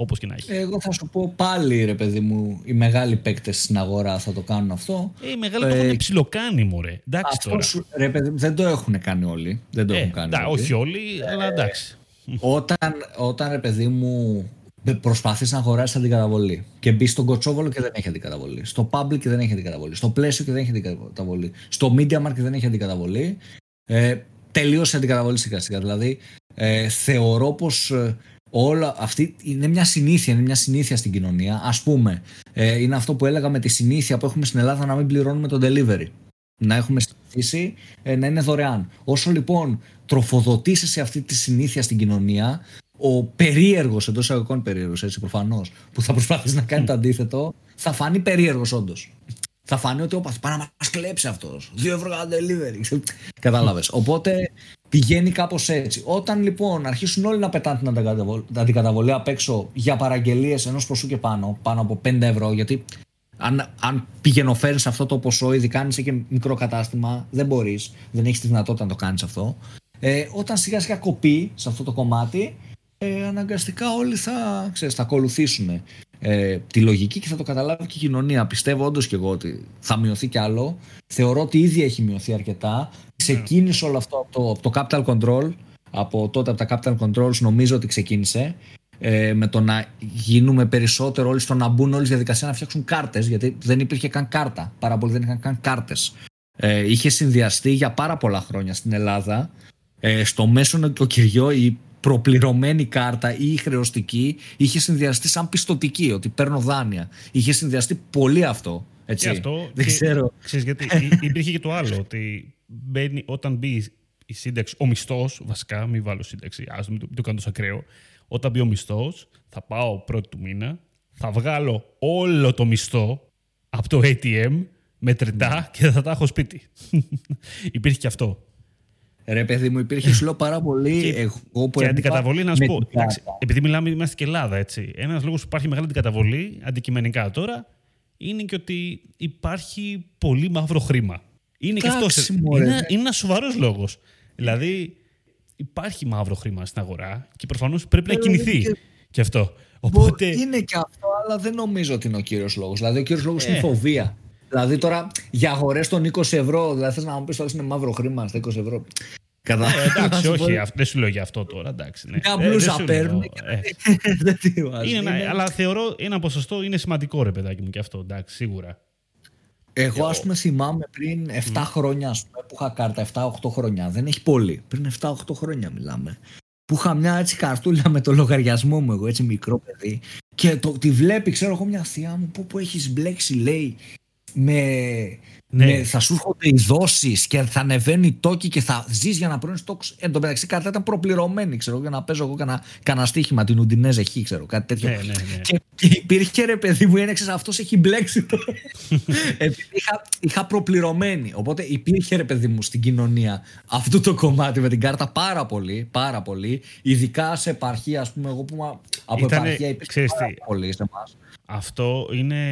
Όπως και να έχει. Εγώ θα σου πω πάλι, ρε παιδί μου, οι μεγάλοι παίκτες στην αγορά θα το κάνουν αυτό. Ε, οι μεγάλοι ε, το έχουν ψιλοκάνει, μωρέ. Εντάξει τώρα. Σου, ρε παιδί, δεν το έχουν κάνει όλοι. Δεν το ε, έχουν κάνει. όλοι. Όχι όλοι, αλλά εντάξει. Όταν, όταν ρε παιδί μου προσπαθεί να αγοράσει αντικαταβολή και μπει στον Κοτσόβολο και δεν έχει αντικαταβολή. Στο Public και δεν έχει αντικαταβολή. Στο Πλαίσιο και δεν έχει αντικαταβολή. Στο Media Market και δεν έχει αντικαταβολή. Ε, τελείωσε αντικαταβολή σιγά σιγά. Δηλαδή, ε, θεωρώ πως ε, όλα αυτή είναι μια συνήθεια, είναι μια συνήθεια στην κοινωνία. Α πούμε, ε, είναι αυτό που έλεγα με τη συνήθεια που έχουμε στην Ελλάδα να μην πληρώνουμε το delivery. Να έχουμε συνηθίσει ε, να είναι δωρεάν. Όσο λοιπόν τροφοδοτήσεις σε αυτή τη συνήθεια στην κοινωνία, ο περίεργος, εντός εισαγωγικών περίεργος, έτσι προφανώς, που θα προσπαθήσει να κάνει το αντίθετο, θα φανεί περίεργος όντως. Θα φανεί ότι όπα, πάει να μας κλέψει αυτός. Δύο ευρώ για delivery. Κατάλαβες. Οπότε πηγαίνει κάπως έτσι. Όταν λοιπόν αρχίσουν όλοι να πετάνε την αντικαταβολή απ' έξω για παραγγελίες ενός ποσού και πάνω, πάνω από 5 ευρώ, γιατί αν, αν πηγαινοφέρεις αυτό το ποσό, ειδικά αν είσαι και μικρό κατάστημα, δεν μπορείς, δεν έχεις τη δυνατότητα να το κάνεις αυτό. Ε, όταν σιγά σιγά κοπεί σε αυτό το κομμάτι, ε, αναγκαστικά όλοι θα, ξέρεις, θα ακολουθήσουν ε, τη λογική και θα το καταλάβει και η κοινωνία. Πιστεύω όντως και εγώ ότι θα μειωθεί κι άλλο. Θεωρώ ότι ήδη έχει μειωθεί αρκετά. Ξεκίνησε όλο αυτό από το, το Capital Control. Από τότε από τα Capital Controls νομίζω ότι ξεκίνησε. Ε, με το να γίνουμε περισσότερο όλοι στο να μπουν όλοι στη διαδικασία να φτιάξουν κάρτες, γιατί δεν υπήρχε καν κάρτα. Πάρα πολλοί δεν είχαν καν κάρτες. Ε, είχε συνδυαστεί για πάρα πολλά χρόνια στην Ελλάδα ε, στο μέσο νοικοκυριό η προπληρωμένη κάρτα ή η χρεωστική είχε συνδυαστεί σαν πιστοτική, ότι παίρνω δάνεια. Είχε συνδυαστεί πολύ αυτό. Έτσι. Και αυτό. Δεν ξέρω. Ξέρεις, γιατί υπήρχε και το άλλο, ότι μπαίνει, όταν μπει η σύνταξη, ο μισθός, βασικά, μην βάλω σύνταξη, ας μην το, το κάνω τόσο ακραίο. Όταν μπει ο μισθός, θα πάω πρώτη του μήνα, θα βγάλω όλο το μισθό από το ATM μετρητά ναι. και θα τα έχω σπίτι. Υπήρχε και αυτό. Ρε παιδί μου, υπήρχε σου λέω πάρα πολύ. Και, εγώ που και αντικαταβολή, να σου πω. Εντάξει, επειδή μιλάμε, είμαστε και Ελλάδα, έτσι. Ένας λόγος που υπάρχει μεγάλη αντικαταβολή, αντικειμενικά τώρα, είναι και ότι υπάρχει πολύ μαύρο χρήμα. Είναι και αυτός. Είναι, είναι ένας σοβαρός λόγος. Δηλαδή, υπάρχει μαύρο χρήμα στην αγορά και προφανώς πρέπει να ε, κινηθεί και... και αυτό. Οπότε... Είναι και αυτό, αλλά δεν νομίζω ότι είναι ο κύριος λόγος. Δηλαδή, ο κύριος λόγος είναι η ε. φοβία. Δηλαδή τώρα για αγορές των 20 ευρώ, δηλαδή θες να μου πεις ότι είναι μαύρο χρήμα στα 20 ευρώ. Κατά... Ε, εντάξει, όχι, δεν σου λέω για αυτό τώρα. Εντάξει, ναι. Μια μπλούζα παίρνουν. Αλλά θεωρώ ένα ποσοστό είναι σημαντικό, ρε παιδάκι μου, και αυτό. Εντάξει, σίγουρα. Εγώ, ας πούμε, θυμάμαι πριν 7 χρόνια ας πούμε, που είχα κάρτα, 7-8 χρόνια. Δεν έχει πολύ. Πριν 7-8 χρόνια μιλάμε. Που είχα μια έτσι καρτούλα με το λογαριασμό μου, εγώ έτσι μικρό παιδί. Και το, τη βλέπει, ξέρω εγώ, μια θεία μου που, που έχεις μπλέξει, λέει, με ναι. Με, θα σου έρχονται οι δόσεις και θα ανεβαίνει η τόκη και θα ζεις για να πρώνει τόκο. Εν τω μεταξύ, η κάρτα ήταν προπληρωμένη, ξέρω, για να παίζω εγώ κανένα, κανένα στοίχημα, την Ουντινέζε Χ, ξέρω, κάτι τέτοιο. Ναι, ναι, ναι. Και, και υπήρχε ρε παιδί μου, ένεξε αυτός έχει μπλέξει το. Επειδή είχα, είχα προπληρωμένη. Οπότε υπήρχε ρε παιδί μου στην κοινωνία αυτό το κομμάτι με την κάρτα πάρα πολύ. Πάρα πολύ. Ειδικά σε επαρχία, ας πούμε, εγώ που από Ήτανε, επαρχία υπήρχε πάρα πολύ σε εμάς. Αυτό είναι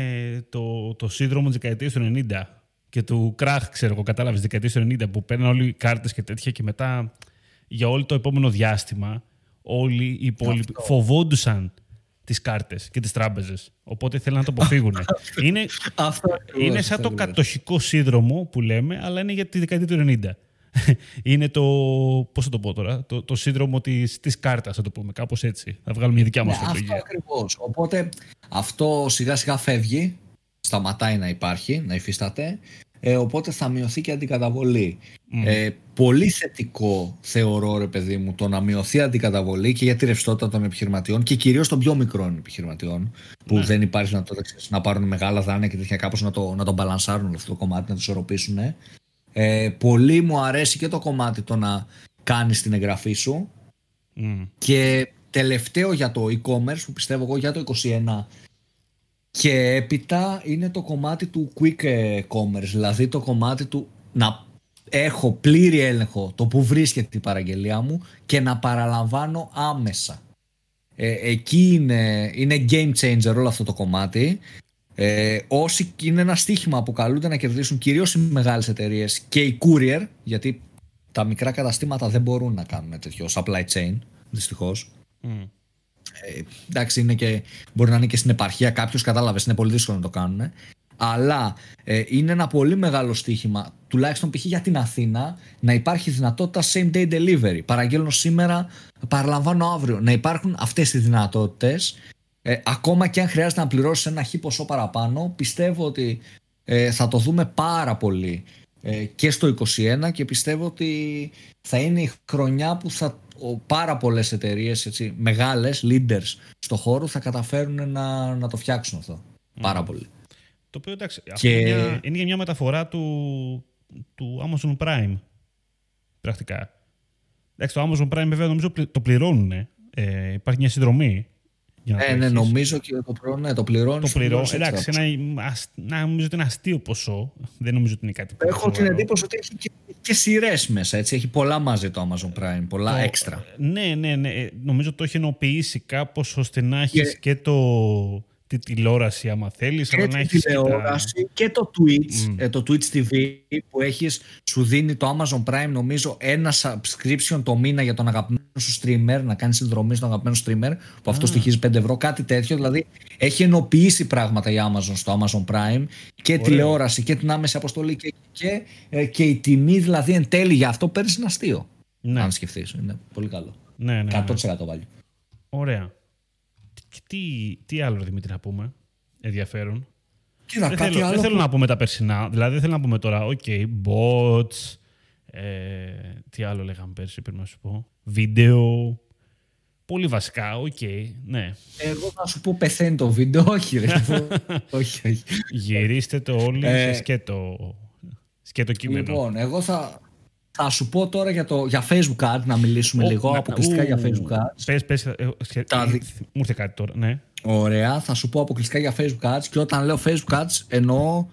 το, το σύνδρομο της δεκαετίας του 90 και του κράχ, ξέρω εγώ, κατάλαβες δεκαετίας του 90 που παίρνουν όλοι οι κάρτες και τέτοια και μετά για όλο το επόμενο διάστημα όλοι οι υπόλοιποι φοβόντουσαν τις κάρτες και τις τράπεζες. Οπότε θέλουν να το αποφύγουν. είναι, είναι σαν το κατοχικό σύνδρομο που λέμε, αλλά είναι για τη δεκαετία του 90. είναι το. Πώς θα το πω τώρα, το, το σύνδρομο της της κάρτας, θα το πούμε, κάπως έτσι. Θα βγάλουμε μια δικιά μας ναι, Αυτό ακριβώς. Οπότε αυτό σιγά σιγά φεύγει, σταματάει να υπάρχει, να υφίσταται. Ε, οπότε θα μειωθεί και αντικαταβολή. Ε, πολύ θετικό θεωρώ ρε παιδί μου το να μειωθεί αντικαταβολή και για τη ρευστότητα των επιχειρηματιών και κυρίως των πιο μικρών επιχειρηματιών που ναι. δεν υπάρχει να, το, να πάρουν μεγάλα δάνεια και τέτοια κάπως να το, να το μπαλανσάρουν αυτό το κομμάτι, να το ισορροπήσουν. Ε, πολύ μου αρέσει και το κομμάτι το να κάνεις την εγγραφή σου και τελευταίο για το e-commerce που πιστεύω εγώ για το 21 και έπειτα είναι το κομμάτι του quick commerce, δηλαδή το κομμάτι του να έχω πλήρη έλεγχο το που βρίσκεται η παραγγελία μου και να παραλαμβάνω άμεσα. Ε, εκεί είναι, είναι game changer όλο αυτό το κομμάτι. Ε, όσοι είναι ένα στίχημα που καλούνται να κερδίσουν κυρίως οι μεγάλες εταιρείες και οι courier, γιατί τα μικρά καταστήματα δεν μπορούν να κάνουν τέτοιο supply chain, δυστυχώς. Mm. Ε, εντάξει, είναι και, μπορεί να είναι και στην επαρχία κάποιος, κατάλαβες, είναι πολύ δύσκολο να το κάνουν. Αλλά ε, είναι ένα πολύ μεγάλο στοίχημα, τουλάχιστον π.χ. για την Αθήνα, να υπάρχει δυνατότητα same day delivery. Παραγγέλνω σήμερα, παραλαμβάνω αύριο. Να υπάρχουν αυτές οι δυνατότητες. Ε, ακόμα και αν χρειάζεται να πληρώσεις ένα χι ποσό παραπάνω, πιστεύω ότι ε, θα το δούμε πάρα πολύ ε, και στο 2021 και πιστεύω ότι θα είναι η χρονιά που θα πάρα πολλές εταιρείες, μεγάλες leaders στο χώρο, θα καταφέρουν να, να το φτιάξουν αυτό. Πάρα πολύ. Το οποίο εντάξει, και... είναι, μια, μια μεταφορά του, του Amazon Prime. Πρακτικά. Εντάξει, το Amazon Prime βέβαια νομίζω το πληρώνουν. Ε, υπάρχει μια συνδρομή. Για να ε, ναι, νομίζω και το, προ, ναι, το πληρώνει. Το πληρώνει. Εντάξει, ένα, να, νομίζω ότι είναι αστείο ποσό. Δεν νομίζω ότι είναι κάτι Έχω την εντύπωση ότι έχει και, και σειρές μέσα. Έτσι. Έχει πολλά μαζί το Amazon Prime, πολλά έξτρα. Ναι, ναι, ναι. Ε, νομίζω το έχει ενοποιήσει κάπως ώστε να έχεις και... και το τη τηλεόραση άμα θέλεις. Και τη τηλεόραση και, το Twitch, ε, το Twitch TV που έχεις, σου δίνει το Amazon Prime νομίζω ένα subscription το μήνα για τον αγαπημένο σου streamer, να κάνεις συνδρομή στον αγαπημένο streamer που αυτό στοιχίζει 5 ευρώ, κάτι τέτοιο. Δηλαδή έχει ενοποιήσει πράγματα η Amazon στο Amazon Prime και τηλεόραση και την άμεση αποστολή και, και, ε, και η τιμή δηλαδή εν τέλει για αυτό παίρνεις ένα αστείο. Ναι. Αν σκεφτείς, είναι πολύ καλό. Ναι, ναι, 100% value. Ωραία. Και τι, τι άλλο, Δημήτρη, να πούμε; Ενδιαφέρον. Κοίτα, δεν, θέλω, δεν θέλω να πούμε τα περσινά. Δηλαδή, δεν θέλω να πούμε τώρα, OK, okay, bots, ε, τι άλλο λέγαμε πέρσι, πρέπει να σου πω. Βίντεο. Πολύ βασικά, OK, okay, ναι. Εγώ θα σου πω πεθαίνει το βίντεο, όχι ρε. όχι, όχι. Γυρίστε το όλοι ε, σε σκέτο, σκέτο κείμενο. Λοιπόν, εγώ θα, θα σου πω τώρα για, το, για Facebook Ads να μιλήσουμε oh, λίγο, αποκλειστικά για Facebook Ads. Πες, πες, ε, μου ήρθε κάτι τώρα, ναι. Ωραία, θα σου πω αποκλειστικά για Facebook Ads και όταν λέω Facebook Ads εννοώ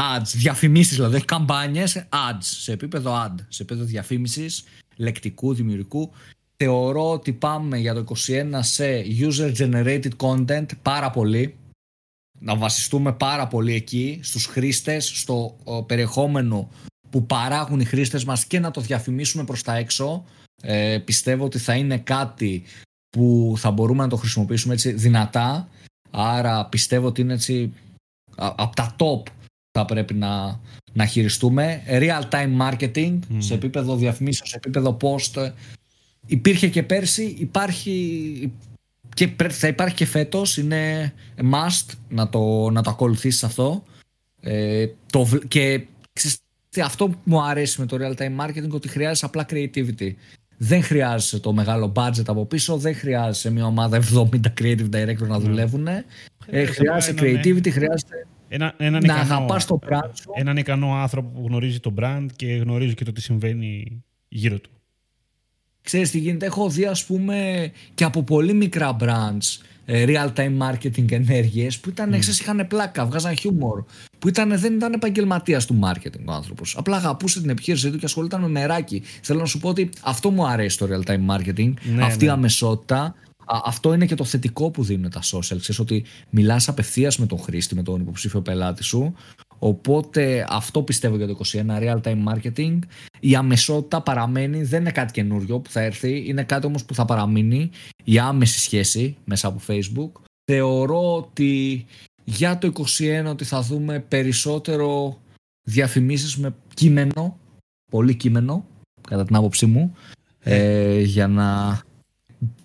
ads, διαφημίσεις δηλαδή, όχι καμπάνιες, ads, σε επίπεδο ad, σε επίπεδο διαφήμισης, λεκτικού, δημιουργικού. Θεωρώ ότι πάμε για το 21 σε user generated content πάρα πολύ. Να βασιστούμε πάρα πολύ εκεί, στους χρήστες, στο περιεχόμενο που παράγουν οι χρήστες μας και να το διαφημίσουμε προς τα έξω ε, πιστεύω ότι θα είναι κάτι που θα μπορούμε να το χρησιμοποιήσουμε έτσι δυνατά άρα πιστεύω ότι είναι έτσι από τα top θα πρέπει να, να χειριστούμε real time marketing σε επίπεδο διαφημίσεων, σε επίπεδο post υπήρχε και πέρσι υπάρχει και θα υπάρχει και φέτος είναι must να το, να το ακολουθήσεις αυτό ε, το, και αυτό που μου αρέσει με το real time marketing ότι χρειάζεσαι απλά creativity. Δεν χρειάζεσαι το μεγάλο budget από πίσω, δεν χρειάζεσαι μια ομάδα 70 creative director να ναι. δουλεύουν. Ε, χρειάζεσαι creativity, χρειάζεται ένα, έναν να αγαπάς το brand σου. Έναν ικανό άνθρωπο που γνωρίζει το brand και γνωρίζει και το τι συμβαίνει γύρω του. Ξέρεις τι γίνεται, έχω δει ας πούμε και από πολύ μικρά brands ε, real-time marketing ενέργειες που ήταν, mm. είχαν πλάκα, βγάζαν χιούμορ, που ήταν, δεν ήταν επαγγελματίας του marketing ο άνθρωπος. Απλά αγαπούσε την επιχείρησή του και ασχολούταν με μεράκι. Θέλω να σου πω ότι αυτό μου αρέσει το real-time marketing, ναι, αυτή η ναι. αμεσότητα, αυτό είναι και το θετικό που δίνουν τα social. Ξέρεις ότι μιλάς απευθείας με τον χρήστη, με τον υποψήφιο πελάτη σου Οπότε αυτό πιστεύω για το 21, real time marketing. Η αμεσότητα παραμένει, δεν είναι κάτι καινούριο που θα έρθει, είναι κάτι όμως που θα παραμείνει, η άμεση σχέση μέσα από Facebook. Θεωρώ ότι για το 21 ότι θα δούμε περισσότερο διαφημίσεις με κείμενο, πολύ κείμενο, κατά την άποψή μου, ε, για να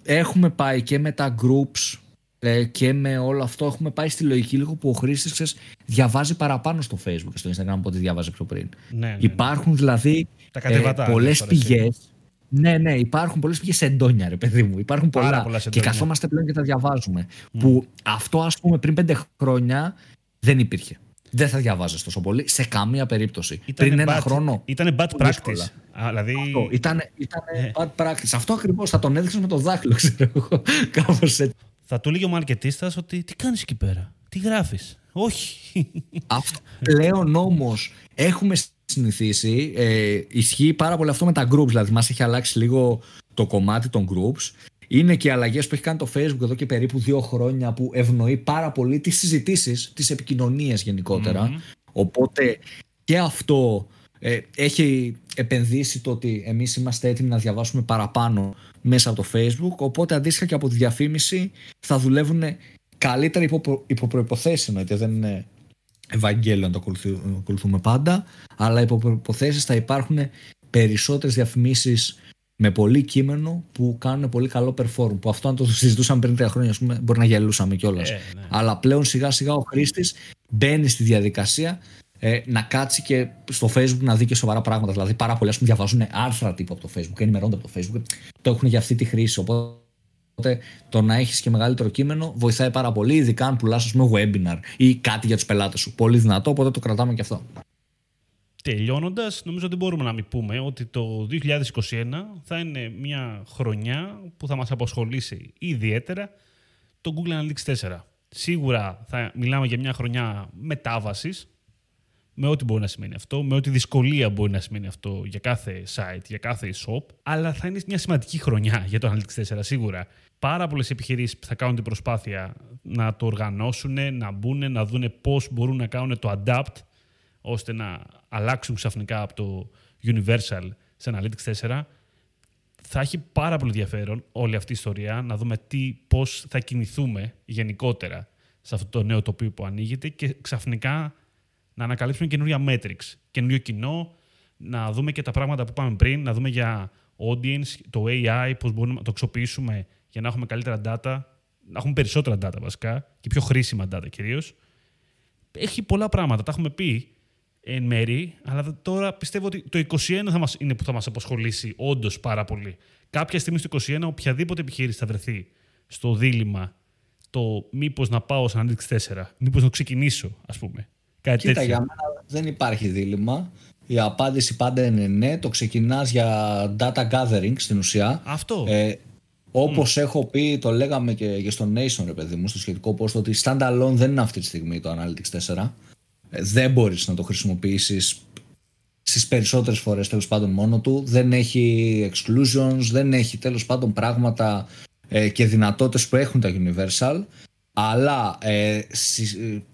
έχουμε πάει και με τα groups ε, και με όλο αυτό έχουμε πάει στη λογική λίγο που ο χρήστης διαβάζει παραπάνω στο Facebook και στο Instagram από ό,τι διάβαζε πιο πριν. Ναι, ναι, υπάρχουν δηλαδή ε, πολλές πηγές. Ναι, ναι, υπάρχουν πολλές πηγές εντόνια, ρε παιδί μου. Υπάρχουν πολλά. πολλά και καθόμαστε πλέον και τα διαβάζουμε. Mm. Που αυτό, ας πούμε, πριν πέντε χρόνια δεν υπήρχε. Δεν θα διαβάζεις τόσο πολύ σε καμία περίπτωση. Ήτανε πριν ένα χρόνο. Ήταν bad practice. δηλαδή... ήταν ήτανε bad practice. Αυτό ακριβώς θα τον έδειξες με το δάχτυλο, ξέρω εγώ. Κάπως έτσι. Θα του λέγει ο μαρκετίστας ότι τι κάνεις εκεί πέρα, τι γράφεις; Όχι. Αυτό πλέον όμως έχουμε συνηθίσει. Ε, ισχύει πάρα πολύ αυτό με τα groups. Δηλαδή, μας έχει αλλάξει λίγο το κομμάτι των groups. Είναι και οι αλλαγές που έχει κάνει το Facebook εδώ και περίπου δύο χρόνια που ευνοεί πάρα πολύ τις συζητήσεις, τις επικοινωνίες Οπότε και αυτό ε, έχει επενδύσει το ότι εμείς είμαστε έτοιμοι να διαβάσουμε παραπάνω μέσα από το Facebook. Οπότε αντίστοιχα και από τη διαφήμιση θα δουλεύουν καλύτερα υπό, υπό προϋποθέσεις εννοείται δεν είναι Ευαγγέλιο να το ακολουθούμε πάντα αλλά υπό προϋποθέσεις θα υπάρχουν περισσότερες διαφημίσεις με πολύ κείμενο που κάνουν πολύ καλό perform. Που αυτό αν το συζητούσαμε πριν τρία χρόνια, πούμε, μπορεί να γελούσαμε κιόλας. Ε, ναι. Αλλά πλέον σιγά σιγά ο χρήστης μπαίνει στη διαδικασία ε, να κάτσει και στο Facebook να δει και σοβαρά πράγματα. Δηλαδή, πάρα πολλοί πούμε, διαβάζουν άρθρα τύπου από το Facebook, ενημερώνονται από το Facebook, το έχουν για αυτή τη χρήση. Οπότε το να έχεις και μεγαλύτερο κείμενο βοηθάει πάρα πολύ, ειδικά αν πουλάς, πούμε, webinar ή κάτι για τους πελάτες σου. Πολύ δυνατό, οπότε το κρατάμε και αυτό. Τελειώνοντας, νομίζω ότι μπορούμε να μην πούμε ότι το 2021 θα είναι μια χρονιά που θα μας αποσχολήσει ιδιαίτερα το Google Analytics 4. Σίγουρα θα μιλάμε για μια χρονιά μετάβασης με ό,τι μπορεί να σημαίνει αυτό, με ό,τι δυσκολία μπορεί να σημαίνει αυτό για κάθε site, για κάθε shop, αλλά θα είναι μια σημαντική χρονιά για το Analytics 4 σίγουρα. Πάρα πολλές επιχειρήσεις θα κάνουν την προσπάθεια να το οργανώσουν, να μπουν, να δουν πώς μπορούν να κάνουν το adapt ώστε να αλλάξουν ξαφνικά από το Universal σε Analytics 4, θα έχει πάρα πολύ ενδιαφέρον όλη αυτή η ιστορία να δούμε τι, πώς θα κινηθούμε γενικότερα σε αυτό το νέο τοπίο που ανοίγεται και ξαφνικά να ανακαλύψουμε καινούργια metrics, καινούριο κοινό, να δούμε και τα πράγματα που είπαμε πριν, να δούμε για audience, το AI, πώς μπορούμε να το αξιοποιήσουμε για να έχουμε καλύτερα data, να έχουμε περισσότερα data βασικά και πιο χρήσιμα data κυρίως. Έχει πολλά πράγματα, τα έχουμε πει εν μέρη, αλλά τώρα πιστεύω ότι το 21 θα μας, είναι που θα μας απασχολήσει όντως πάρα πολύ. Κάποια στιγμή στο 21 οποιαδήποτε επιχείρηση θα βρεθεί στο δίλημα το μήπως να πάω σαν Analytics 4, μήπως να ξεκινήσω ας πούμε. Κάτι Κοίτα, τέτοιο. για μένα δεν υπάρχει δίλημα. Η απάντηση πάντα είναι ναι. Το ξεκινάς για data gathering στην ουσία. Αυτό. Ε, Όπως έχω πει, το λέγαμε και, και στο Nation, ρε παιδί μου, στο σχετικό post, ότι standalone δεν είναι αυτή τη στιγμή το Analytics 4. Ε, δεν μπορείς να το χρησιμοποιήσεις στις περισσότερες φορές τέλος πάντων μόνο του. Δεν έχει exclusions, δεν έχει τέλος πάντων πράγματα ε, και δυνατότητες που έχουν τα Universal. Αλλά ε,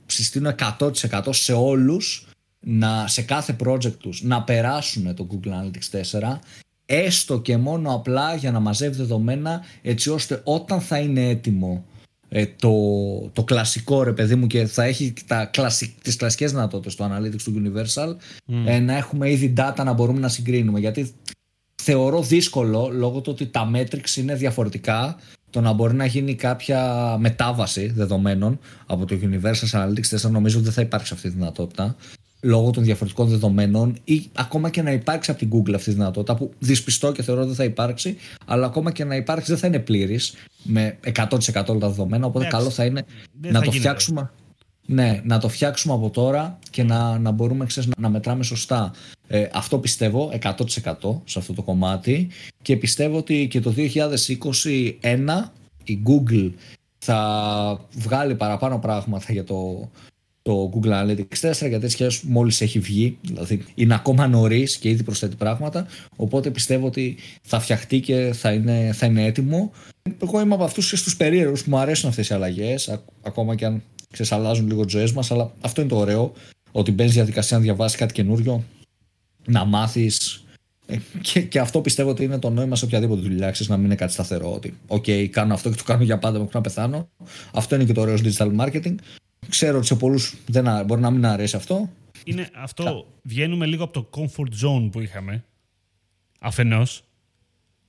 συστήνω 100% σε όλους να, σε κάθε project τους να περάσουν το Google Analytics 4 έστω και μόνο απλά για να μαζεύει δεδομένα έτσι ώστε όταν θα είναι έτοιμο ε, το, το κλασικό ρε παιδί μου και θα έχει τα κλασικ, τις κλασικές δυνατότητες του Analytics του Universal ε, να έχουμε ήδη data να μπορούμε να συγκρίνουμε. Γιατί θεωρώ δύσκολο λόγω του ότι τα metrics είναι διαφορετικά το να μπορεί να γίνει κάποια μετάβαση δεδομένων από το Universal Analytics 4 νομίζω ότι δεν θα υπάρξει αυτή η δυνατότητα λόγω των διαφορετικών δεδομένων ή ακόμα και να υπάρξει από την Google αυτής η δυνατότητα που δυσπιστώ και θεωρώ δεν θα υπάρξει αλλά ακόμα και να υπάρξει δεν θα είναι πλήρης με 100% όλα τα δεδομένα οπότε καλό θα είναι να το φτιάξουμε. Ναι, να το φτιάξουμε από τώρα και να, να μπορούμε ξέρεις, να, να μετράμε σωστά. Ε, αυτό πιστεύω 100% σε αυτό το κομμάτι και πιστεύω ότι και το 2021 η Google θα βγάλει παραπάνω πράγματα για το, το Google Analytics 4 γιατί έτσι μόλις έχει βγει, δηλαδή είναι ακόμα νωρίς και ήδη προσθέτει πράγματα οπότε πιστεύω ότι θα φτιαχτεί και θα είναι, θα είναι έτοιμο. Εγώ είμαι από αυτούς και στους περίεργους που μου αρέσουν αυτές οι αλλαγές ακόμα και αν ξεσαλάζουν λίγο τις ζωές μας αλλά αυτό είναι το ωραίο ότι μπαίνεις διαδικασία να διαβάσεις κάτι καινούριο να μάθεις ε, και, και αυτό πιστεύω ότι είναι το νόημα σε οποιαδήποτε δουλειά, ξέρεις, να μην είναι κάτι σταθερό. Ότι, OK, κάνω αυτό και το κάνω για πάντα μέχρι να πεθάνω. Αυτό είναι και το ωραίο digital marketing. Ξέρω ότι σε πολλούς μπορεί να μην αρέσει αυτό. Είναι αυτό. Βγαίνουμε λίγο από το comfort zone που είχαμε. Αφενός.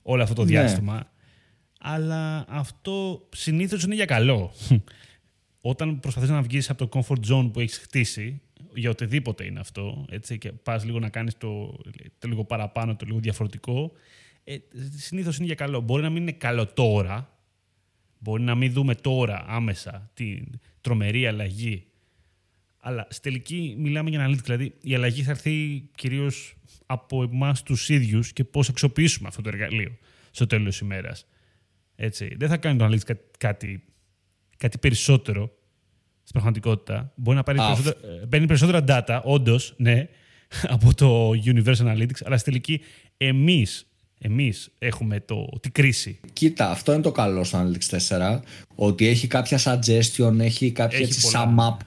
Όλο αυτό το ναι. διάστημα. Αλλά αυτό συνήθως είναι για καλό. Όταν προσπαθείς να βγεις από το comfort zone που έχεις χτίσει, για οτιδήποτε είναι αυτό, έτσι, και πας λίγο να κάνεις το, το λίγο παραπάνω, το λίγο διαφορετικό, ε, συνήθως είναι για καλό. Μπορεί να μην είναι καλό τώρα, μπορεί να μην δούμε τώρα άμεσα την τρομερή αλλαγή, αλλά στη τελική μιλάμε για analytics, δηλαδή η αλλαγή θα έρθει κυρίως από εμάς τους ίδιους και πώς αξιοποιήσουμε αυτό το εργαλείο στο τέλος της ημέρας. Έτσι. Δεν θα κάνει το analytics κάτι, κάτι περισσότερο στην πραγματικότητα. Μπορεί να πάρει περισσότερα, ε, παίρνει περισσότερα data, όντως, ναι, από το Universal Analytics, αλλά στη τελική εμείς εμείς έχουμε το, την κρίση. Κοίτα, αυτό είναι το καλό στο Analytics 4, ότι έχει κάποια suggestion, έχει κάποια έχει έτσι sum up,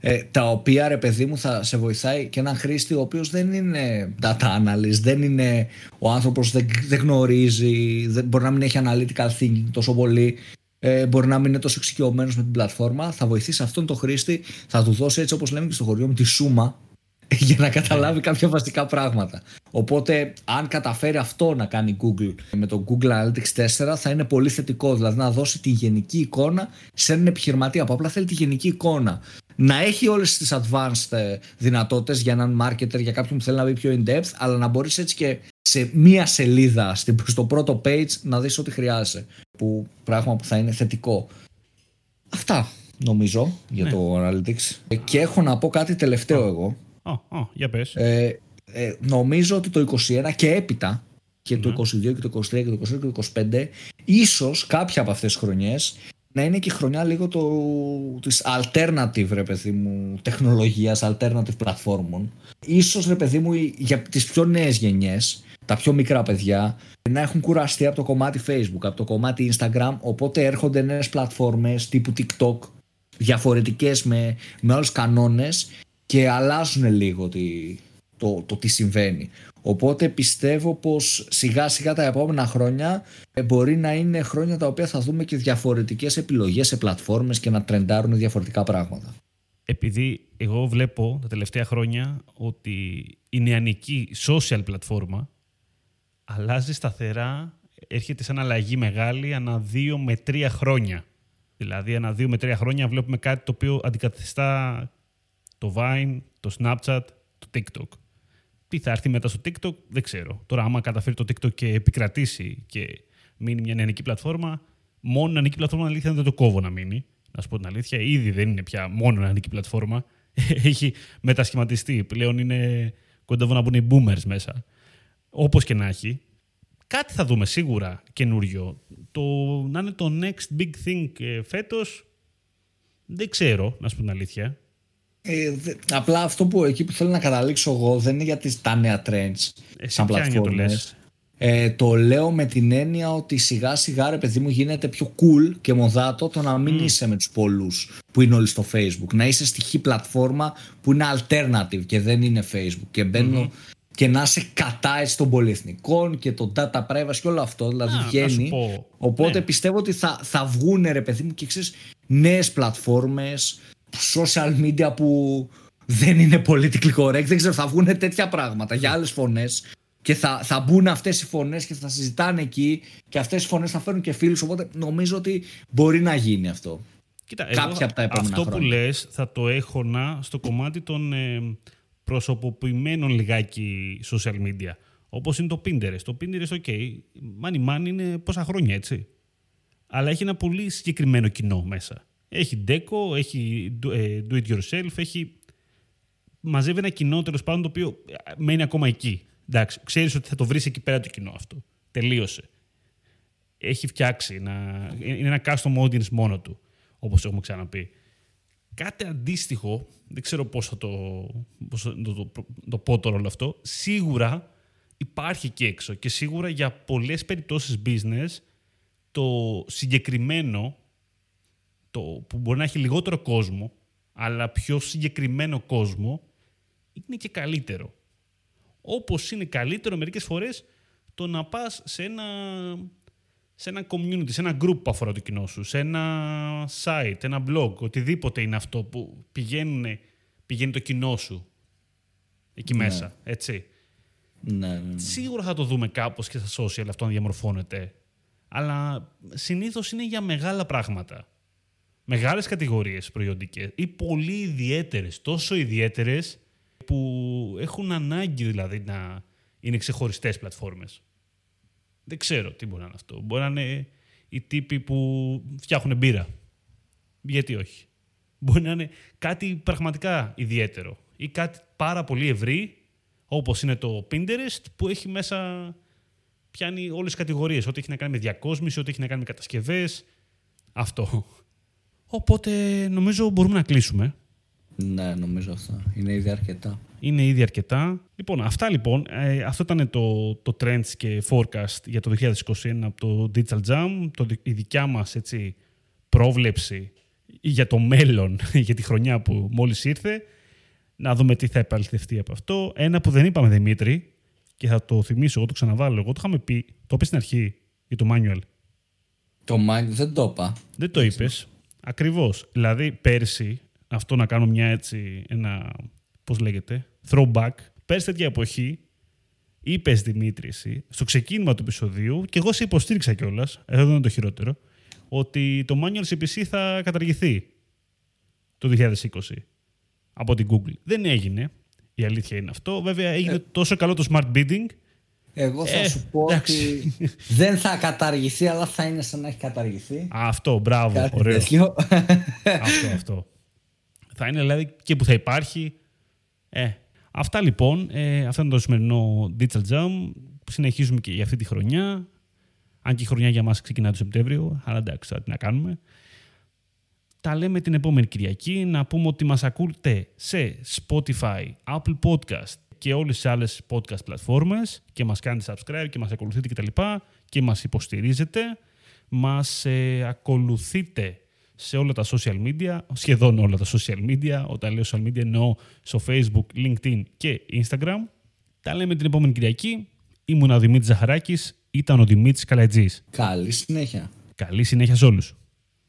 ε, τα οποία ρε παιδί μου θα σε βοηθάει και έναν χρήστη ο οποίος δεν είναι data analyst, δεν είναι ο άνθρωπος δεν, δεν γνωρίζει, δεν, μπορεί να μην έχει analytical thinking τόσο πολύ ε, μπορεί να μην είναι τόσο εξοικειωμένος με την πλατφόρμα, θα βοηθήσει αυτόν τον χρήστη, θα του δώσει έτσι όπως λέμε και στο χωριό μου τη σούμα για να καταλάβει κάποια βασικά πράγματα. Οπότε, αν καταφέρει αυτό να κάνει Google με το Google Analytics 4, θα είναι πολύ θετικό. Δηλαδή, να δώσει τη γενική εικόνα σε έναν επιχειρηματία που απλά θέλει τη γενική εικόνα. Να έχει όλες τις advanced ε, δυνατότητες για έναν marketer, για κάποιον που θέλει να μπει πιο in depth, αλλά να μπορείς έτσι και σε μία σελίδα στο πρώτο page να δεις ό,τι χρειάζεσαι που πράγμα που θα είναι θετικό αυτά νομίζω για ναι. το Analytics ε, και έχω να πω κάτι τελευταίο εγώ oh, oh, για πες. Ε, ε, νομίζω ότι το 21 και έπειτα και το 22 ναι. και το 23 και το 24 και το 25 ίσως κάποια από αυτές τις χρονιές να είναι και χρονιά λίγο το, της alternative ρε παιδί μου τεχνολογίας, alternative πλατφόρμων ίσως ρε παιδί μου για τις πιο νέες γενιές τα πιο μικρά παιδιά να έχουν κουραστεί από το κομμάτι Facebook, από το κομμάτι Instagram, οπότε έρχονται νέες πλατφόρμες τύπου TikTok, διαφορετικές με, με άλλους κανόνες και αλλάζουν λίγο τη, το, το τι συμβαίνει. Οπότε πιστεύω πως σιγά σιγά τα επόμενα χρόνια ε, μπορεί να είναι χρόνια τα οποία θα δούμε και διαφορετικές επιλογές σε πλατφόρμες και να τρεντάρουν διαφορετικά πράγματα. Επειδή εγώ βλέπω τα τελευταία χρόνια ότι η νεανική social πλατφόρμα αλλάζει σταθερά, έρχεται σαν αλλαγή μεγάλη ανά δύο με τρία χρόνια. Δηλαδή, ανά δύο με τρία χρόνια βλέπουμε κάτι το οποίο αντικαθιστά το Vine, το Snapchat, το TikTok. Τι θα έρθει μετά στο TikTok, δεν ξέρω. Τώρα, άμα καταφέρει το TikTok και επικρατήσει και μείνει μια νεανική πλατφόρμα, μόνο νεανική πλατφόρμα αλήθεια δεν το κόβω να μείνει. Να σου πω την αλήθεια, ήδη δεν είναι πια μόνο νεανική πλατφόρμα. Έχει μετασχηματιστεί. Πλέον είναι κοντά να μπουν οι boomers μέσα. Όπως και να έχει, κάτι θα δούμε σίγουρα καινούριο. Το, να είναι το next big thing ε, φέτος, δεν ξέρω, να σου πω την αλήθεια. Ε, απλά αυτό που εκεί που θέλω να καταλήξω εγώ δεν είναι για τις, τα νέα trends Εσύ σαν πλατφόρμες. Ε, το λέω με την έννοια ότι σιγά σιγά ρε παιδί μου γίνεται πιο cool και μοδάτο το να μην είσαι με τους πολλούς που είναι όλοι στο facebook. Να είσαι στοιχή πλατφόρμα που είναι alternative και δεν είναι facebook. Και μπαινω και να είσαι κατά έτσι των πολυεθνικών και το data privacy και όλο αυτό. Δηλαδή Α, βγαίνει. Οπότε ναι. πιστεύω ότι θα, θα βγουν ρε παιδί μου και ξέρεις νέες πλατφόρμες, social media που δεν είναι politically correct. Δεν ξέρω, θα βγουν τέτοια πράγματα για άλλες φωνές. Και θα, θα μπουν αυτές οι φωνές και θα συζητάνε εκεί και αυτές οι φωνές θα φέρουν και φίλους. Οπότε νομίζω ότι μπορεί να γίνει αυτό. Κοίτα, Κάποια από τα επόμενα αυτό που λες θα το έχωνα στο κομμάτι των, ε, προσωποποιημένων λιγάκι social media. Όπως είναι το Pinterest. Το Pinterest, ok, money money είναι πόσα χρόνια, έτσι. Αλλά έχει ένα πολύ συγκεκριμένο κοινό μέσα. Έχει deco, έχει ε, do it yourself, έχει... Μαζεύει ένα κοινό τέλος πάντων το οποίο ε, μένει ακόμα εκεί. Εντάξει, ξέρεις ότι θα το βρεις εκεί πέρα το κοινό αυτό. Τελείωσε. Έχει φτιάξει. Ένα... Είναι ένα custom audience μόνο του, όπως έχουμε ξαναπεί. Κάτι αντίστοιχο, δεν ξέρω πώς θα το, πώς το, το, το, πω τώρα όλο αυτό, σίγουρα υπάρχει και έξω και σίγουρα για πολλές περιπτώσεις business το συγκεκριμένο, το, που μπορεί να έχει λιγότερο κόσμο, αλλά πιο συγκεκριμένο κόσμο, είναι και καλύτερο. Όπως είναι καλύτερο μερικές φορές το να πας σε ένα σε ένα community, σε ένα group που αφορά το κοινό σου, σε ένα site, ένα blog, οτιδήποτε είναι αυτό που πηγαίνουν, πηγαίνει το κοινό σου εκεί ναι. μέσα, έτσι. Ναι, ναι, ναι, Σίγουρα θα το δούμε κάπως και στα social αυτό να διαμορφώνεται. αλλά συνήθως είναι για μεγάλα πράγματα. Μεγάλες κατηγορίες προϊόντικες ή πολύ ιδιαίτερες, τόσο ιδιαίτερες που έχουν ανάγκη δηλαδή να είναι ξεχωριστές πλατφόρμες. Δεν ξέρω τι μπορεί να είναι αυτό. Μπορεί να είναι οι τύποι που φτιάχνουν μπύρα. Γιατί όχι; Μπορεί να είναι κάτι πραγματικά ιδιαίτερο ή κάτι πάρα πολύ ευρύ όπως είναι το Pinterest που έχει μέσα πιάνει όλες τις κατηγορίες. Ό,τι έχει να κάνει με διακόσμηση, ό,τι έχει να κάνει με κατασκευές. Αυτό. Οπότε νομίζω μπορούμε να κλείσουμε. Ναι, νομίζω αυτό. Είναι ήδη αρκετά. Είναι ήδη αρκετά. Λοιπόν, αυτά λοιπόν. Ε, αυτό ήταν το, το trends και forecast για το 2021 από το Digital Jam. Το, η δικιά μας έτσι, πρόβλεψη για το μέλλον, για τη χρονιά που μόλις ήρθε. Να δούμε τι θα επαληθευτεί από αυτό. Ένα που δεν είπαμε, Δημήτρη, και θα το θυμίσω, εγώ το ξαναβάλω. Εγώ το είχαμε πει, το είπες στην αρχή για το manual. Το manual δεν το είπα. Δεν το είπες. Ακριβώς. Δηλαδή, πέρσι, αυτό να κάνω μια έτσι, ένα, πώς λέγεται, throwback. Πέρσι τέτοια εποχή, είπες Δημήτρης, εσύ, στο ξεκίνημα του επεισοδίου, και εγώ σε υποστήριξα κιόλας, εδώ είναι το χειρότερο, ότι το manual CPC θα καταργηθεί το 2020 από την Google. Δεν έγινε. Η αλήθεια είναι αυτό. Βέβαια έγινε ε. τόσο καλό το smart bidding. Εγώ θα ε, σου πω ότι δεν θα καταργηθεί, αλλά θα είναι σαν να έχει καταργηθεί. Αυτό, μπράβο, Κάτι ωραίο. αυτό, αυτό. Θα είναι δηλαδή και που θα υπάρχει. Ε, αυτά λοιπόν, ε, αυτό είναι το σημερινό Digital Jam. Συνεχίζουμε και για αυτή τη χρονιά. Αν και η χρονιά για μας ξεκινά το Σεπτέμβριο, αλλά εντάξει, τι να κάνουμε. Τα λέμε την επόμενη Κυριακή. Να πούμε ότι μας ακούτε σε Spotify, Apple Podcast και όλες τις άλλες podcast πλατφόρμες και μας κάνετε subscribe και μας ακολουθείτε κτλ. Και, και μας υποστηρίζετε. Μας ε, ακολουθείτε σε όλα τα social media, σχεδόν όλα τα social media. Όταν λέω social media εννοώ στο Facebook, LinkedIn και Instagram. Τα λέμε την επόμενη Κυριακή. Ήμουν ο Δημήτρης Ζαχαράκης, ήταν ο Δημήτρης Καλατζής. Καλή συνέχεια. Καλή συνέχεια σε όλους.